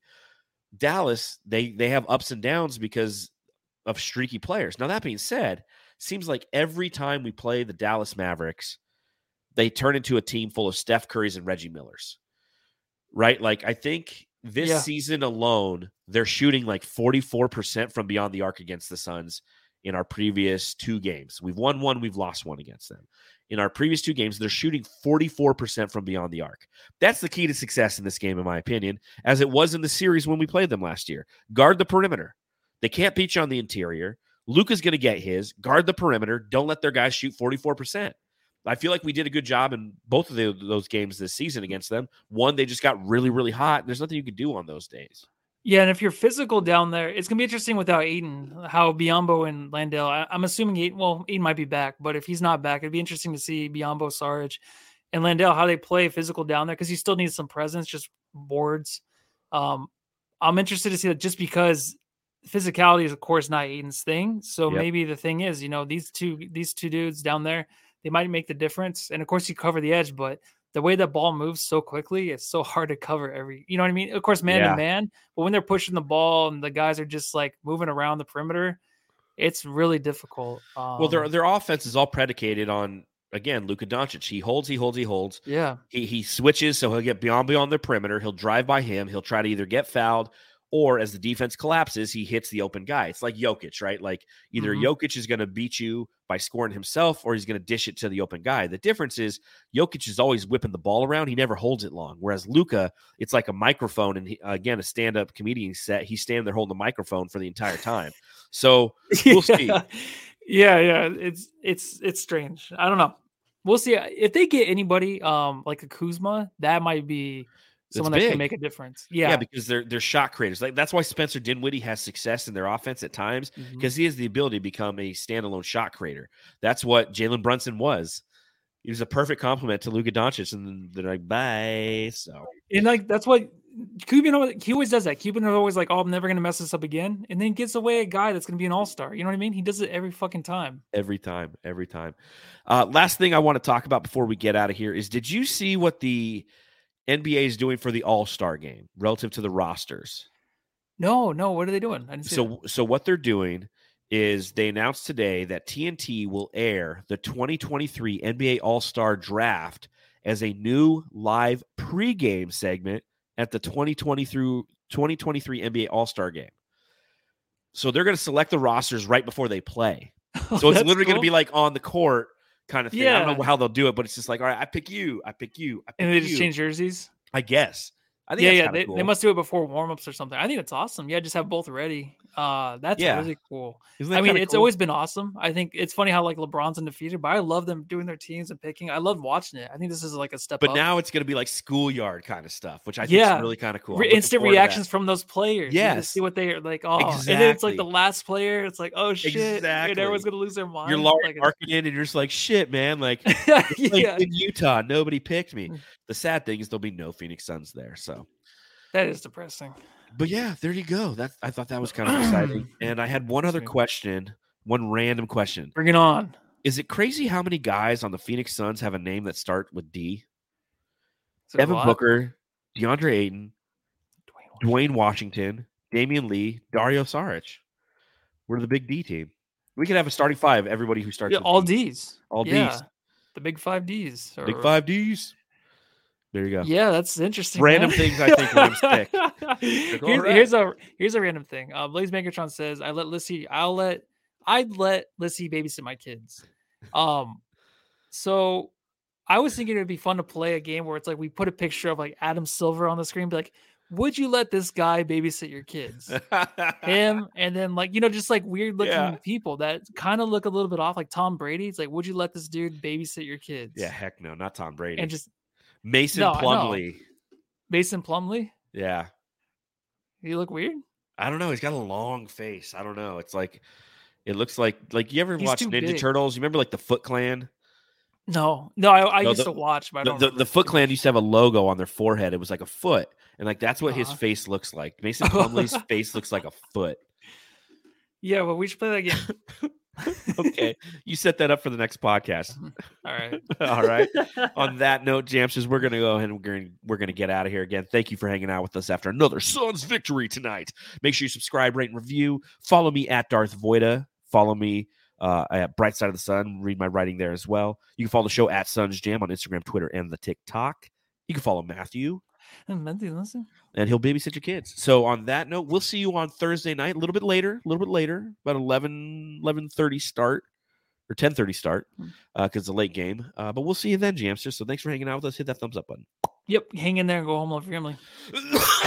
Dallas, they they have ups and downs because of streaky players. Now that being said, seems like every time we play the Dallas Mavericks, they turn into a team full of Steph Curry's and Reggie Millers. Right? Like I think this Yeah. season alone, they're shooting like 44% from beyond the arc against the Suns in our previous two games. We've won one, we've lost one against them. In our previous two games, they're shooting 44% from beyond the arc. That's the key to success in this game, in my opinion, as it was in the series when we played them last year. Guard the perimeter. They can't beat you on the interior. Luka's going to get his. Guard the perimeter. Don't let their guys shoot 44%. I feel like we did a good job in both of the, those games this season against them. One, they just got really, really hot. There's nothing you could do on those days. Yeah, and if you're physical down there, it's gonna be interesting without Ayton, how Biyombo and Landale. I, am assuming Ayton, well, Ayton might be back, but if he's not back, it'd be interesting to see Biyombo, Sarge, and Landale how they play physical down there because he still needs some presence, just boards. Um, I'm interested to see that just because physicality is of course not Ayton's thing. So Yep. maybe the thing is, you know, these two these two dudes down there, they might make the difference. And of course you cover the edge, but the way that ball moves so quickly, it's so hard to cover every you know what I mean? Of course, man Yeah. to man, but when they're pushing the ball and the guys are just like moving around the perimeter, it's really difficult. Um, well, their their offense is all predicated on again Luka Doncic. He holds, he holds, he holds. yeah. He he switches, so he'll get beyond beyond the perimeter. He'll drive by him. He'll try to either get fouled or as the defense collapses, he hits the open guy. It's like Jokic, right? Like either Mhm. Jokic is going to beat you by scoring himself, or he's going to dish it to the open guy. The difference is Jokic is always whipping the ball around. He never holds it long. Whereas Luka, it's like a microphone, and he, again, a stand-up comedian set. He's standing there holding the microphone for the entire time. So (laughs) We'll see. yeah, yeah. It's it's it's strange. I don't know. We'll see if they get anybody um like a Kuzma. That might be someone that can make a difference. yeah. Yeah, because they're they're shot creators. Like that's why Spencer Dinwiddie has success in their offense at times because he has the ability to become a standalone shot creator. That's what Jalen Brunson was. He was a perfect complement to Luka Doncic, and they're like, bye. So and like that's what Cuban. always- He always does that. Cuban is always like, "Oh, I'm never gonna mess this up again," and then gets away a guy that's gonna be an all star. You know what I mean? He does it every fucking time. every time, every time. Uh, last thing I want to talk about before we get out of here is: Did you see what the NBA is doing for the All Star game relative to the rosters? No, no. What are they doing? I didn't see. So, so what they're doing is they announced today that TNT will air the 2023 NBA All Star Draft as a new live pregame segment at the 2020 through 2023 NBA All Star Game. So they're going to select the rosters right before they play. that. (laughs) So it's literally going to be like on the court kind of thing. I don't know how they'll do it, but it's just like, all right, I pick you, I pick you, I pick and they you. just change jerseys. I guess. I think Yeah, yeah. They, cool. they must do it before warmups or something. I think it's awesome. Yeah, just have both ready. Uh, that's Yeah. really cool. I mean, it's cool? always been awesome. I think it's funny how like LeBron's undefeated, but I love them doing their teams and picking. I love watching it. I think this is like a step But up. now it's going to be like schoolyard kind of stuff, which I think Yeah. is really kind of cool. I'm instant forward to that. reactions from those players. Yes. see what they are like. Oh, exactly. and then it's like the last player. It's like, oh shit, and everyone's gonna lose their mind. You're Lauri like, Marketing, and you're just like, shit, man. Like, (laughs) it's like in Utah, nobody picked me. Mm. The sad thing is there'll be no Phoenix Suns there. So, that is depressing. but yeah, there you go. That I thought that was kind of exciting. (clears throat) And I had one other question, one random question. Bring it on. Is it crazy how many guys on the Phoenix Suns have a name that start with D? Evan? Booker, DeAndre Ayton, Duane Washington. Duane Washington, Damion Lee, Dario Saric. We're the big D team. We could have a starting five. Everybody who starts Yeah, all. D's. All yeah. Ds. The big five D's. Big five Ds. There you go. Yeah, that's interesting. Random man. things I think I'm (laughs) here's, here's a here's a random thing. Uh, Blaze Makertron says, "I let Lissy. I'll let I'd let Lissy babysit my kids." Um, so I was thinking it'd be fun to play a game where it's like we put a picture of like Adam Silver on the screen, be like, "Would you let this guy babysit your kids?" (laughs) Him, and then like you know, just like weird looking Yeah. people that kind of look a little bit off, like Tom Brady. It's like, "Would you let this dude babysit your kids?" yeah, heck no, not Tom Brady. and just Mason No. Plumlee. Mason Plumlee. Yeah. You look weird. I don't know. He's got a long face. I don't know. It's like it looks like like you ever He's watch Ninja big. Turtles? You remember like the Foot Clan? No, no, I, I No, used the- to watch, but I The, don't. the, Foot Clan used to have a logo on their forehead. It was like a foot. And like that's what his Uh-huh. face looks like. Mason (laughs) Plumlee's face looks like a foot. Yeah, well, we should play that game. (laughs) (laughs) Okay. you set that up for the next podcast. (laughs) All right. (laughs) All right. On that note, Jamsters, we're gonna go ahead and we're gonna we're gonna get out of here again. Thank you for hanging out with us after another Suns victory tonight. Make sure you subscribe, rate, and review. Follow me at Darth Voida. Follow me uh, at Bright Side of the Sun. Read my writing there as well. You can follow the show at Suns Jam on Instagram, Twitter, and the TikTok. You can follow Matthew. (laughs) and he'll babysit your kids. So on that note, we'll see you on Thursday night, a little bit later, a little bit later, about 11, 11.30 start or 10.30 start because it's a late game. Uh, but we'll see you then, Jamster. So thanks for hanging out with us. Hit that thumbs up button. Yep, hang in there and go home, love your family. (coughs)